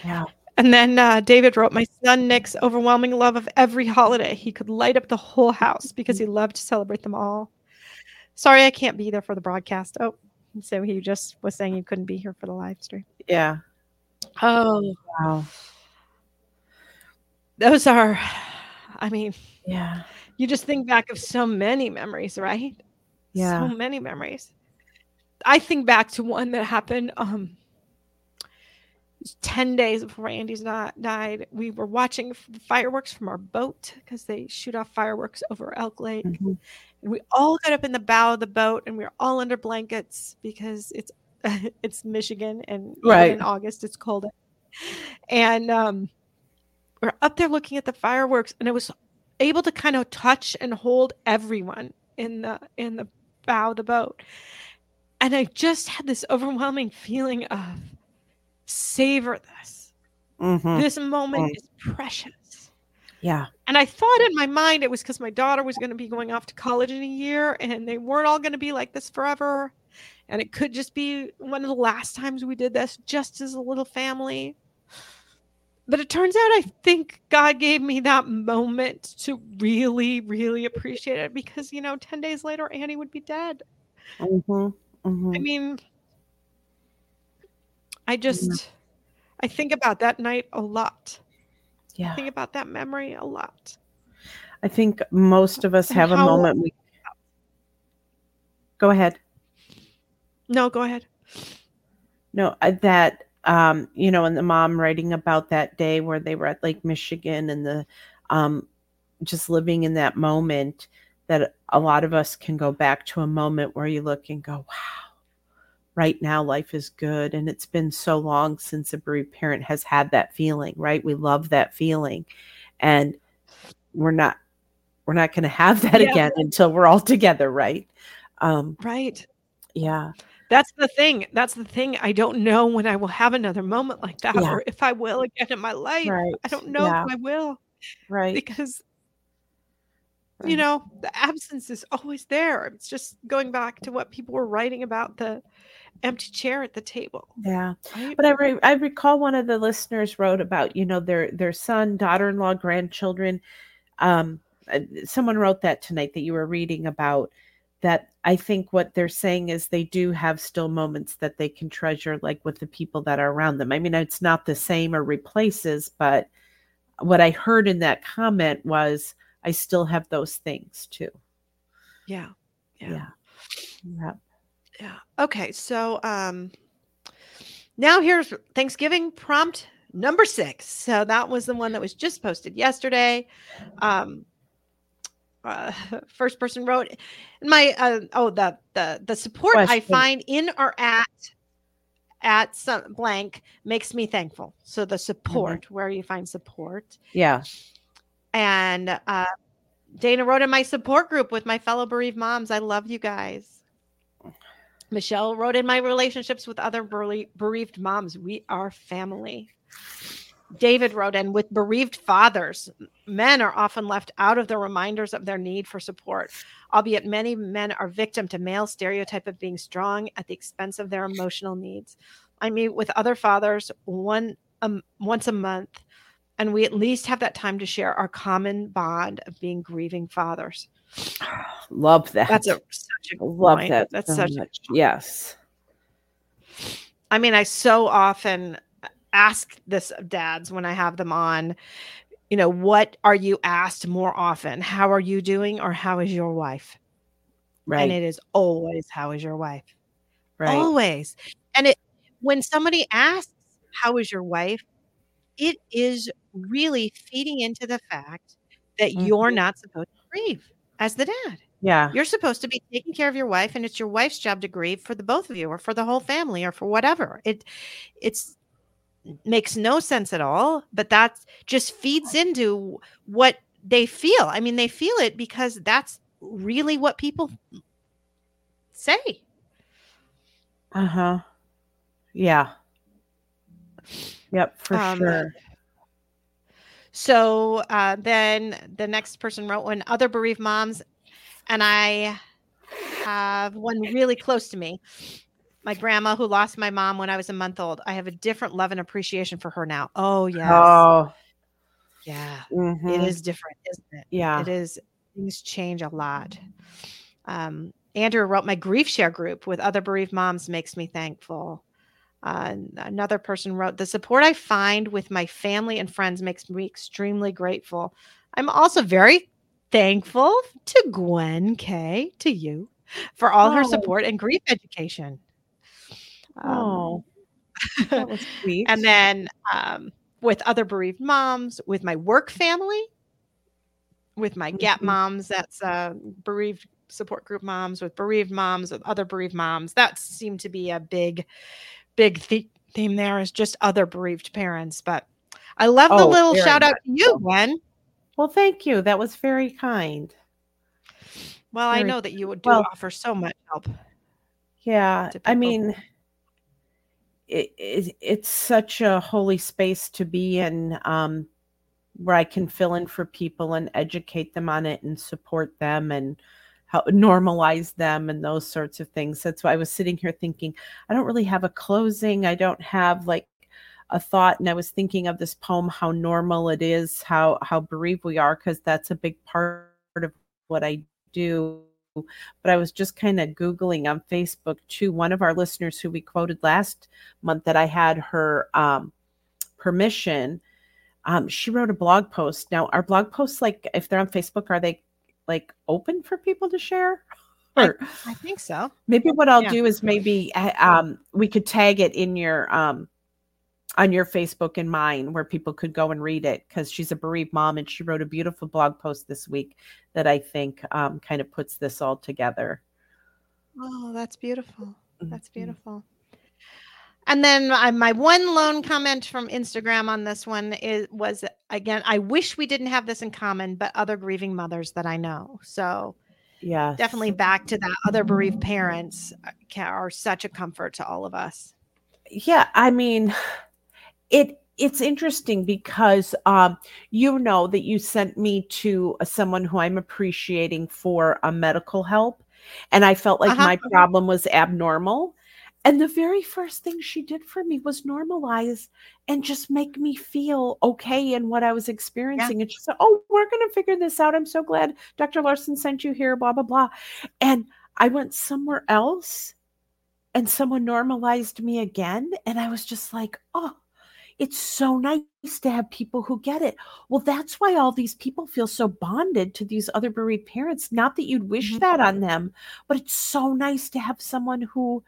Yeah. And then uh, David wrote, My son Nick's overwhelming love of every holiday. He could light up the whole house because he loved to celebrate them all. Sorry, I can't be there for the broadcast. Oh, so he just was saying you couldn't be here for the live stream. Yeah. Oh, Wow. those are, I mean, Yeah. you just think back of so many memories, right? Yeah. So many memories. I think back to one that happened um 10 days before Andy's not died. We were watching fireworks from our boat because they shoot off fireworks over Elk Lake. Mhm. And we all got up in the bow of the boat and we were all under blankets because it's it's Michigan and Right. in August it's cold. And um we're up there looking at the fireworks and I was able to kind of touch and hold everyone in the in the bow of the boat. And I just had this overwhelming feeling of savor this. Mhm. This moment is precious. Yeah. And I thought in my mind it was because my daughter was going to be going off to college in a year and they weren't all going to be like this forever. And it could just be one of the last times we did this just as a little family. But it turns out I think God gave me that moment to really, really appreciate it because, you know, 10 days later, Andy would be dead. Mhm. Mhm. I mean, I just, I think about that night a lot. I Yeah. think about that memory a lot. I think most of us have a moment we Go ahead. No, go ahead. No, uh, that um, you know, and the mom writing about that day where they were at Lake Michigan and the um just living in that moment that a lot of us can go back to a moment where you look and go, wow, right now life is good. And it's been so long since a bereaved parent has had that feeling, right? We love that feeling. And we're not we're not gonna have that Yeah. again until we're all together, right? Um, Right. yeah. That's the thing. That's the thing. I don't know when I will have another moment like that Yeah. or if I will again in my life. Right. I don't know Yeah. if I will Right. because, you know, the absence is always there. It's just going back to what people were writing about the empty chair at the table. Yeah. Right? But I, re- I recall one of the listeners wrote about you know their their son, daughter-in-law, grandchildren. Um, uh, someone wrote that tonight that you were reading about. That I think what they're saying is they do have still moments that they can treasure, like with the people that are around them. I mean, it's not the same or replaces, but what I heard in that comment was, I still have those things too. yeah. Yeah. Yeah. Yep. Yeah. Okay. So um now here's Thanksgiving prompt number six. So that was the one that was just posted yesterday. Um uh, first person wrote my uh, oh the the the support I find in or at at some blank makes me thankful. So the support where you find support Yeah. and uh, Dana wrote in my support group with my fellow bereaved moms. I love you guys. Michelle wrote in my relationships with other bereaved moms. We are family. David wrote in with bereaved fathers. Men are often left out of the reminders of their need for support, albeit many men are victim to male stereotype of being strong at the expense of their emotional needs. I meet with other fathers one um, once a month and we at least have that time to share our common bond of being grieving fathers. Love that. That's a such a love point. that. That's so such. much. Yes. I mean, I so often ask this of dads when I have them on. You know, what are you asked more often? How are you doing, or how is your wife? Right. And it is always, how is your wife? right. Always. And it when somebody asks, how is your wife? It is really feeding into the fact that you're Mhm. not supposed to grieve as the dad. yeah. You're supposed to be taking care of your wife, and it's your wife's job to grieve for the both of you, or for the whole family, or for whatever. It, it's makes no sense at all, but that just feeds into what they feel. I mean, they feel it because that's really what people say. Uh huh. Yeah. Yep, for Um, sure. So uh, then the next person wrote when other bereaved moms, and I have one really close to me. My grandma who lost my mom when I was a month old. I have a different love and appreciation for her now. Oh yes, Oh, yeah, mhm. it is different, isn't it? Yeah. It is. Things change a lot. Um, Andrew wrote my grief share group with other bereaved moms makes me thankful. Uh, another person wrote the support I find with my family and friends makes me extremely grateful. I'm also very thankful to Gwen K, to you, for all her Oh. support and grief education. Um, Oh, that was sweet. and then um, with other bereaved moms, with my work family, with my GAP Mhm. moms, that's uh, bereaved support group moms, with bereaved moms, with other bereaved moms. That seemed to be a big, big the- theme there is just other bereaved parents. But I love the Oh, little very shout out to you, Gwen. well, thank you. That was very kind. Well, I know that you would do well- offer so much help. Yeah, I mean, it, it it's such a holy space to be in, um, where I can fill in for people and educate them on it and support them and help normalize them and those sorts of things. That's why I was sitting here thinking, I don't really have a closing. I don't have like a thought, and I was thinking of this poem, how normal it is, how how bereaved we are, because that's a big part of what I do but I was just kind of Googling on Facebook too. One of our listeners who we quoted last month that I had her um, permission, um, she wrote a blog post. Now, our blog posts, like if they're on Facebook, are they like open for people to share? Or I think so. maybe what I'll Yeah. do is maybe uh, um, we could tag it in your um, on your Facebook and mine where people could go and read it because she's a bereaved mom and she wrote a beautiful blog post this week that I think um, kind of puts this all together. Oh, that's beautiful. That's Mhm. beautiful. And then uh, my one lone comment from Instagram on this one is was again, I wish we didn't have this in common, but other grieving mothers that I know. So Yeah, definitely back to that other bereaved parents uh, are such a comfort to all of us. yeah i mean it it's interesting because um you know that you sent me to uh, someone who i'm appreciating for a medical help and i felt like Uh-huh, my uh-huh. problem was abnormal and the very first thing she did for me was normalize and just make me feel okay in what i was experiencing. And she said oh we're going to figure this out. I'm so glad dr larson sent you here blah blah blah. And i went somewhere else and someone normalized me again. And i was just like oh it's so nice to have people who get it. Well that's why all these people feel so bonded to these other bereaved parents. Not that you'd wish Mhm. that on them but it's so nice to have someone who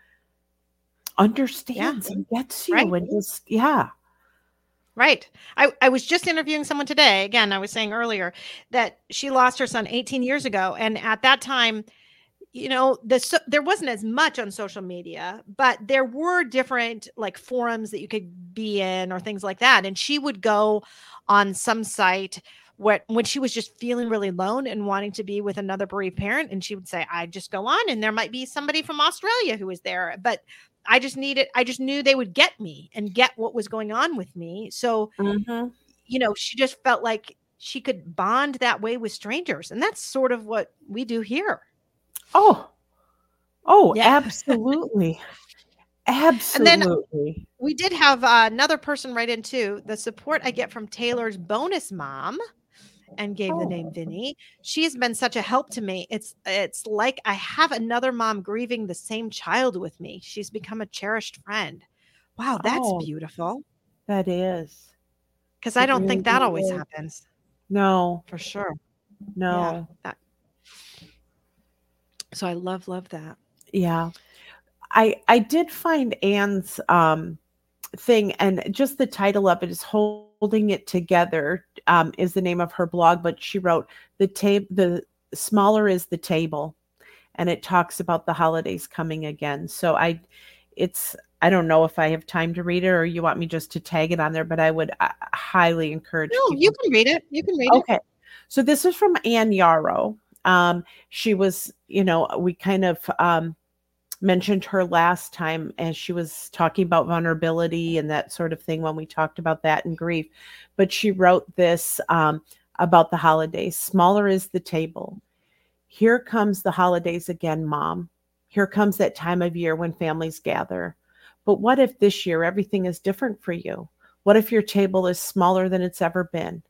understands and gets you Right. and just yeah Right. I, I was just interviewing someone today. Again, I was saying earlier that she lost her son 18 years ago. And at that time, you know, the, so, there wasn't as much on social media, but there were different like forums that you could be in or things like that. And she would go on some site where, when she was just feeling really alone and wanting to be with another bereaved parent. And she would say, I just go on and there might be somebody from Australia who was there. But I just needed, I just knew they would get me and get what was going on with me. So, Mhm. you know, she just felt like she could bond that way with strangers. And that's sort of what we do here. oh oh Yeah. absolutely then- absolutely We did have uh, another person write in too. The support I get from Taylor's bonus mom and gave the Oh. name Vinny. She has been such a help to me. It's it's like I have another mom grieving the same child with me. She's become a cherished friend. Wow, that's Oh. beautiful. that is Because I don't think that always happens no for sure. no that. So I love love that. yeah i i did find anne's um thing and just the title of it is holding it together um is the name of her blog but she wrote the table the smaller is the table and it talks about the holidays coming again so i it's I don't know if I have time to read it or you want me just to tag it on there, but I would uh, highly encourage. No, you can read it. You can read it. Okay. So this is from Anne Yarrow. Um, she was, you know, we kind of um, mentioned her last time as she was talking about vulnerability and that sort of thing when we talked about that and grief. But she wrote this um, about the holidays. Smaller is the table. Here comes the holidays again, mom. Here comes that time of year when families gather. But what if this year everything is different for you? What if your table is smaller than it's ever been?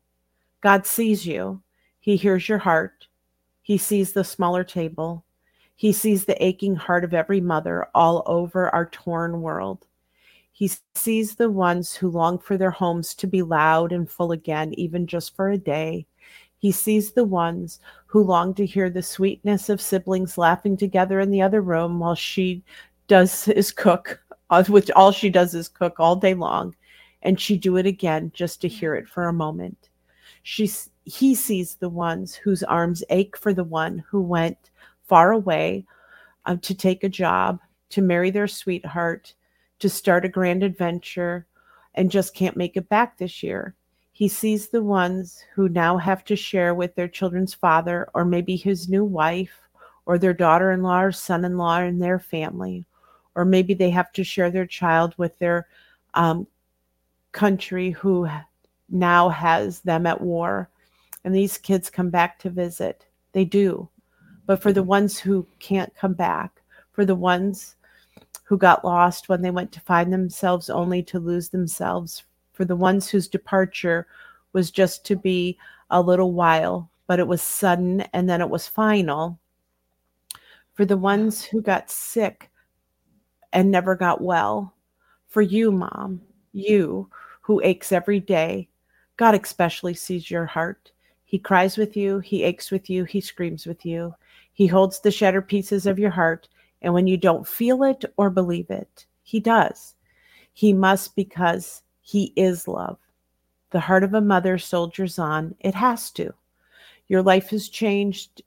God sees you. He hears your heart. He sees the smaller table. He sees the aching heart of every mother all over our torn world. He sees the ones who long for their homes to be loud and full again, even just for a day. He sees the ones who long to hear the sweetness of siblings laughing together in the other room while she does is cook, uh, which all she does is cook all day long, and she do it again just to hear it for a moment. She he sees the ones whose arms ache for the one who went far away uh, to take a job, to marry their sweetheart, to start a grand adventure, and just can't make it back this year. He sees the ones who now have to share with their children's father, or maybe his new wife, or their daughter in law or son in law and their family, or maybe they have to share their child with their um, country who now has them at war. And these kids come back to visit. They do. But for the ones who can't come back, for the ones who got lost when they went to find themselves only to lose themselves, for the ones whose departure was just to be a little while, but it was sudden and then it was final. For the ones who got sick and never got well. For you, mom, you who aches every day. God especially sees your heart. He cries with you, he aches with you, he screams with you. He holds the shattered pieces of your heart, and when you don't feel it or believe it, he does. He must because he is love. The heart of a mother soldiers on. It has to. Your life has changed.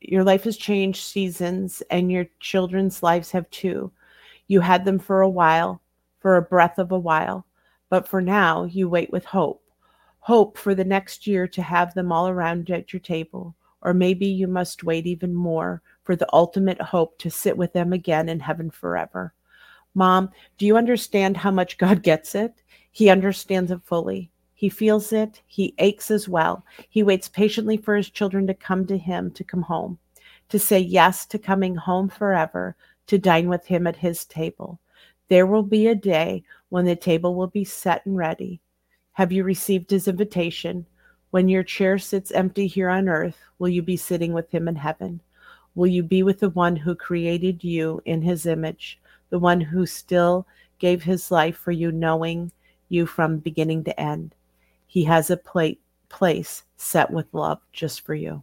Your life has changed seasons, and your children's lives have too. You had them for a while, for a breath of a while, but for now you wait with hope. Hope for the next year to have them all around at your table, or maybe you must wait even more for the ultimate hope to sit with them again in heaven forever. Mom, do you understand how much God gets it? He understands it fully. He feels it. He aches as well. He waits patiently for his children to come to him, to come home, to say yes to coming home forever, to dine with him at his table. There will be a day when the table will be set and ready. Have you received his invitation? When your chair sits empty here on earth, will you be sitting with him in heaven? Will you be with the one who created you in his image, the one who still gave his life for you, knowing you from beginning to end. He has a plate, place set with love just for you.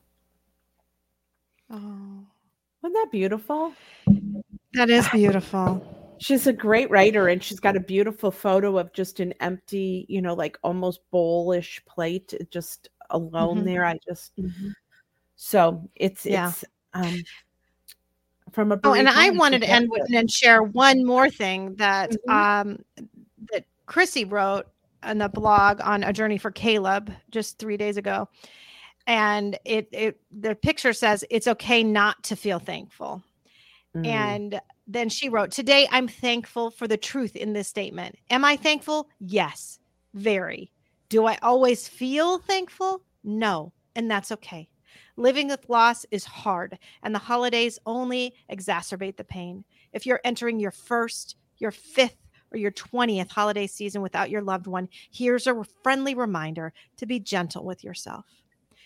Oh, Wasn't that beautiful? that is beautiful. She's a great writer and she's got a beautiful photo of just an empty, you know, like almost bowlish plate just alone Mhm. there. I just so it's Yeah. it's um from a Oh, and I wanted to end with and share one more thing that Mhm. um that Chrissy wrote on the blog on a journey for Caleb just three days ago. And it it the picture says it's okay not to feel thankful. Mm. And then she wrote, Today I'm thankful for the truth in this statement. Am I thankful? Yes, very. Do I always feel thankful? No, and that's okay. Living with loss is hard, and the holidays only exacerbate the pain. If you're entering your first, your fifth, or your 20th holiday season without your loved one, here's a friendly reminder to be gentle with yourself.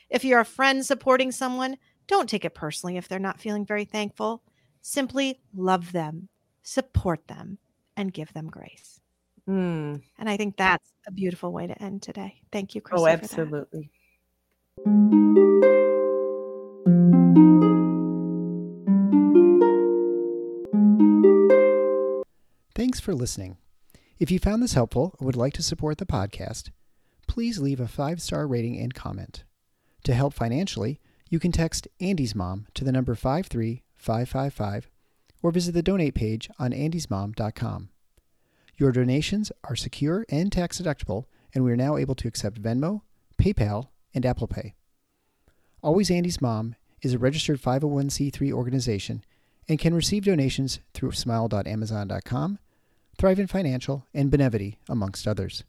If you're a friend supporting someone, don't take it personally if they're not feeling very thankful. Simply love them, support them, and give them grace. Mm. And I think that's a beautiful way to end today. Thank you, Chrissy. Oh, absolutely. Thanks for listening. If you found this helpful or would like to support the podcast, please leave a five star rating and comment. To help financially, you can text Andy's mom to the number 53555 or visit the donate page on andysmom.com. Your donations are secure and tax deductible, and we are now able to accept Venmo, PayPal, and Apple Pay. Always Andy's Mom is a registered 501c3 organization and can receive donations through smile.amazon.com, Thrivent Financial, and Benevity, amongst others.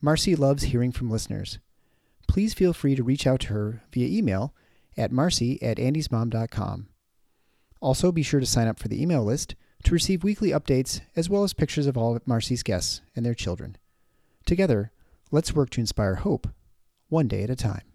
Marcy loves hearing from listeners. Please feel free to reach out to her via email at marcy at andysmom.com. Also, be sure to sign up for the email list to receive weekly updates as well as pictures of all of Marcy's guests and their children. Together, let's work to inspire hope, one day at a time.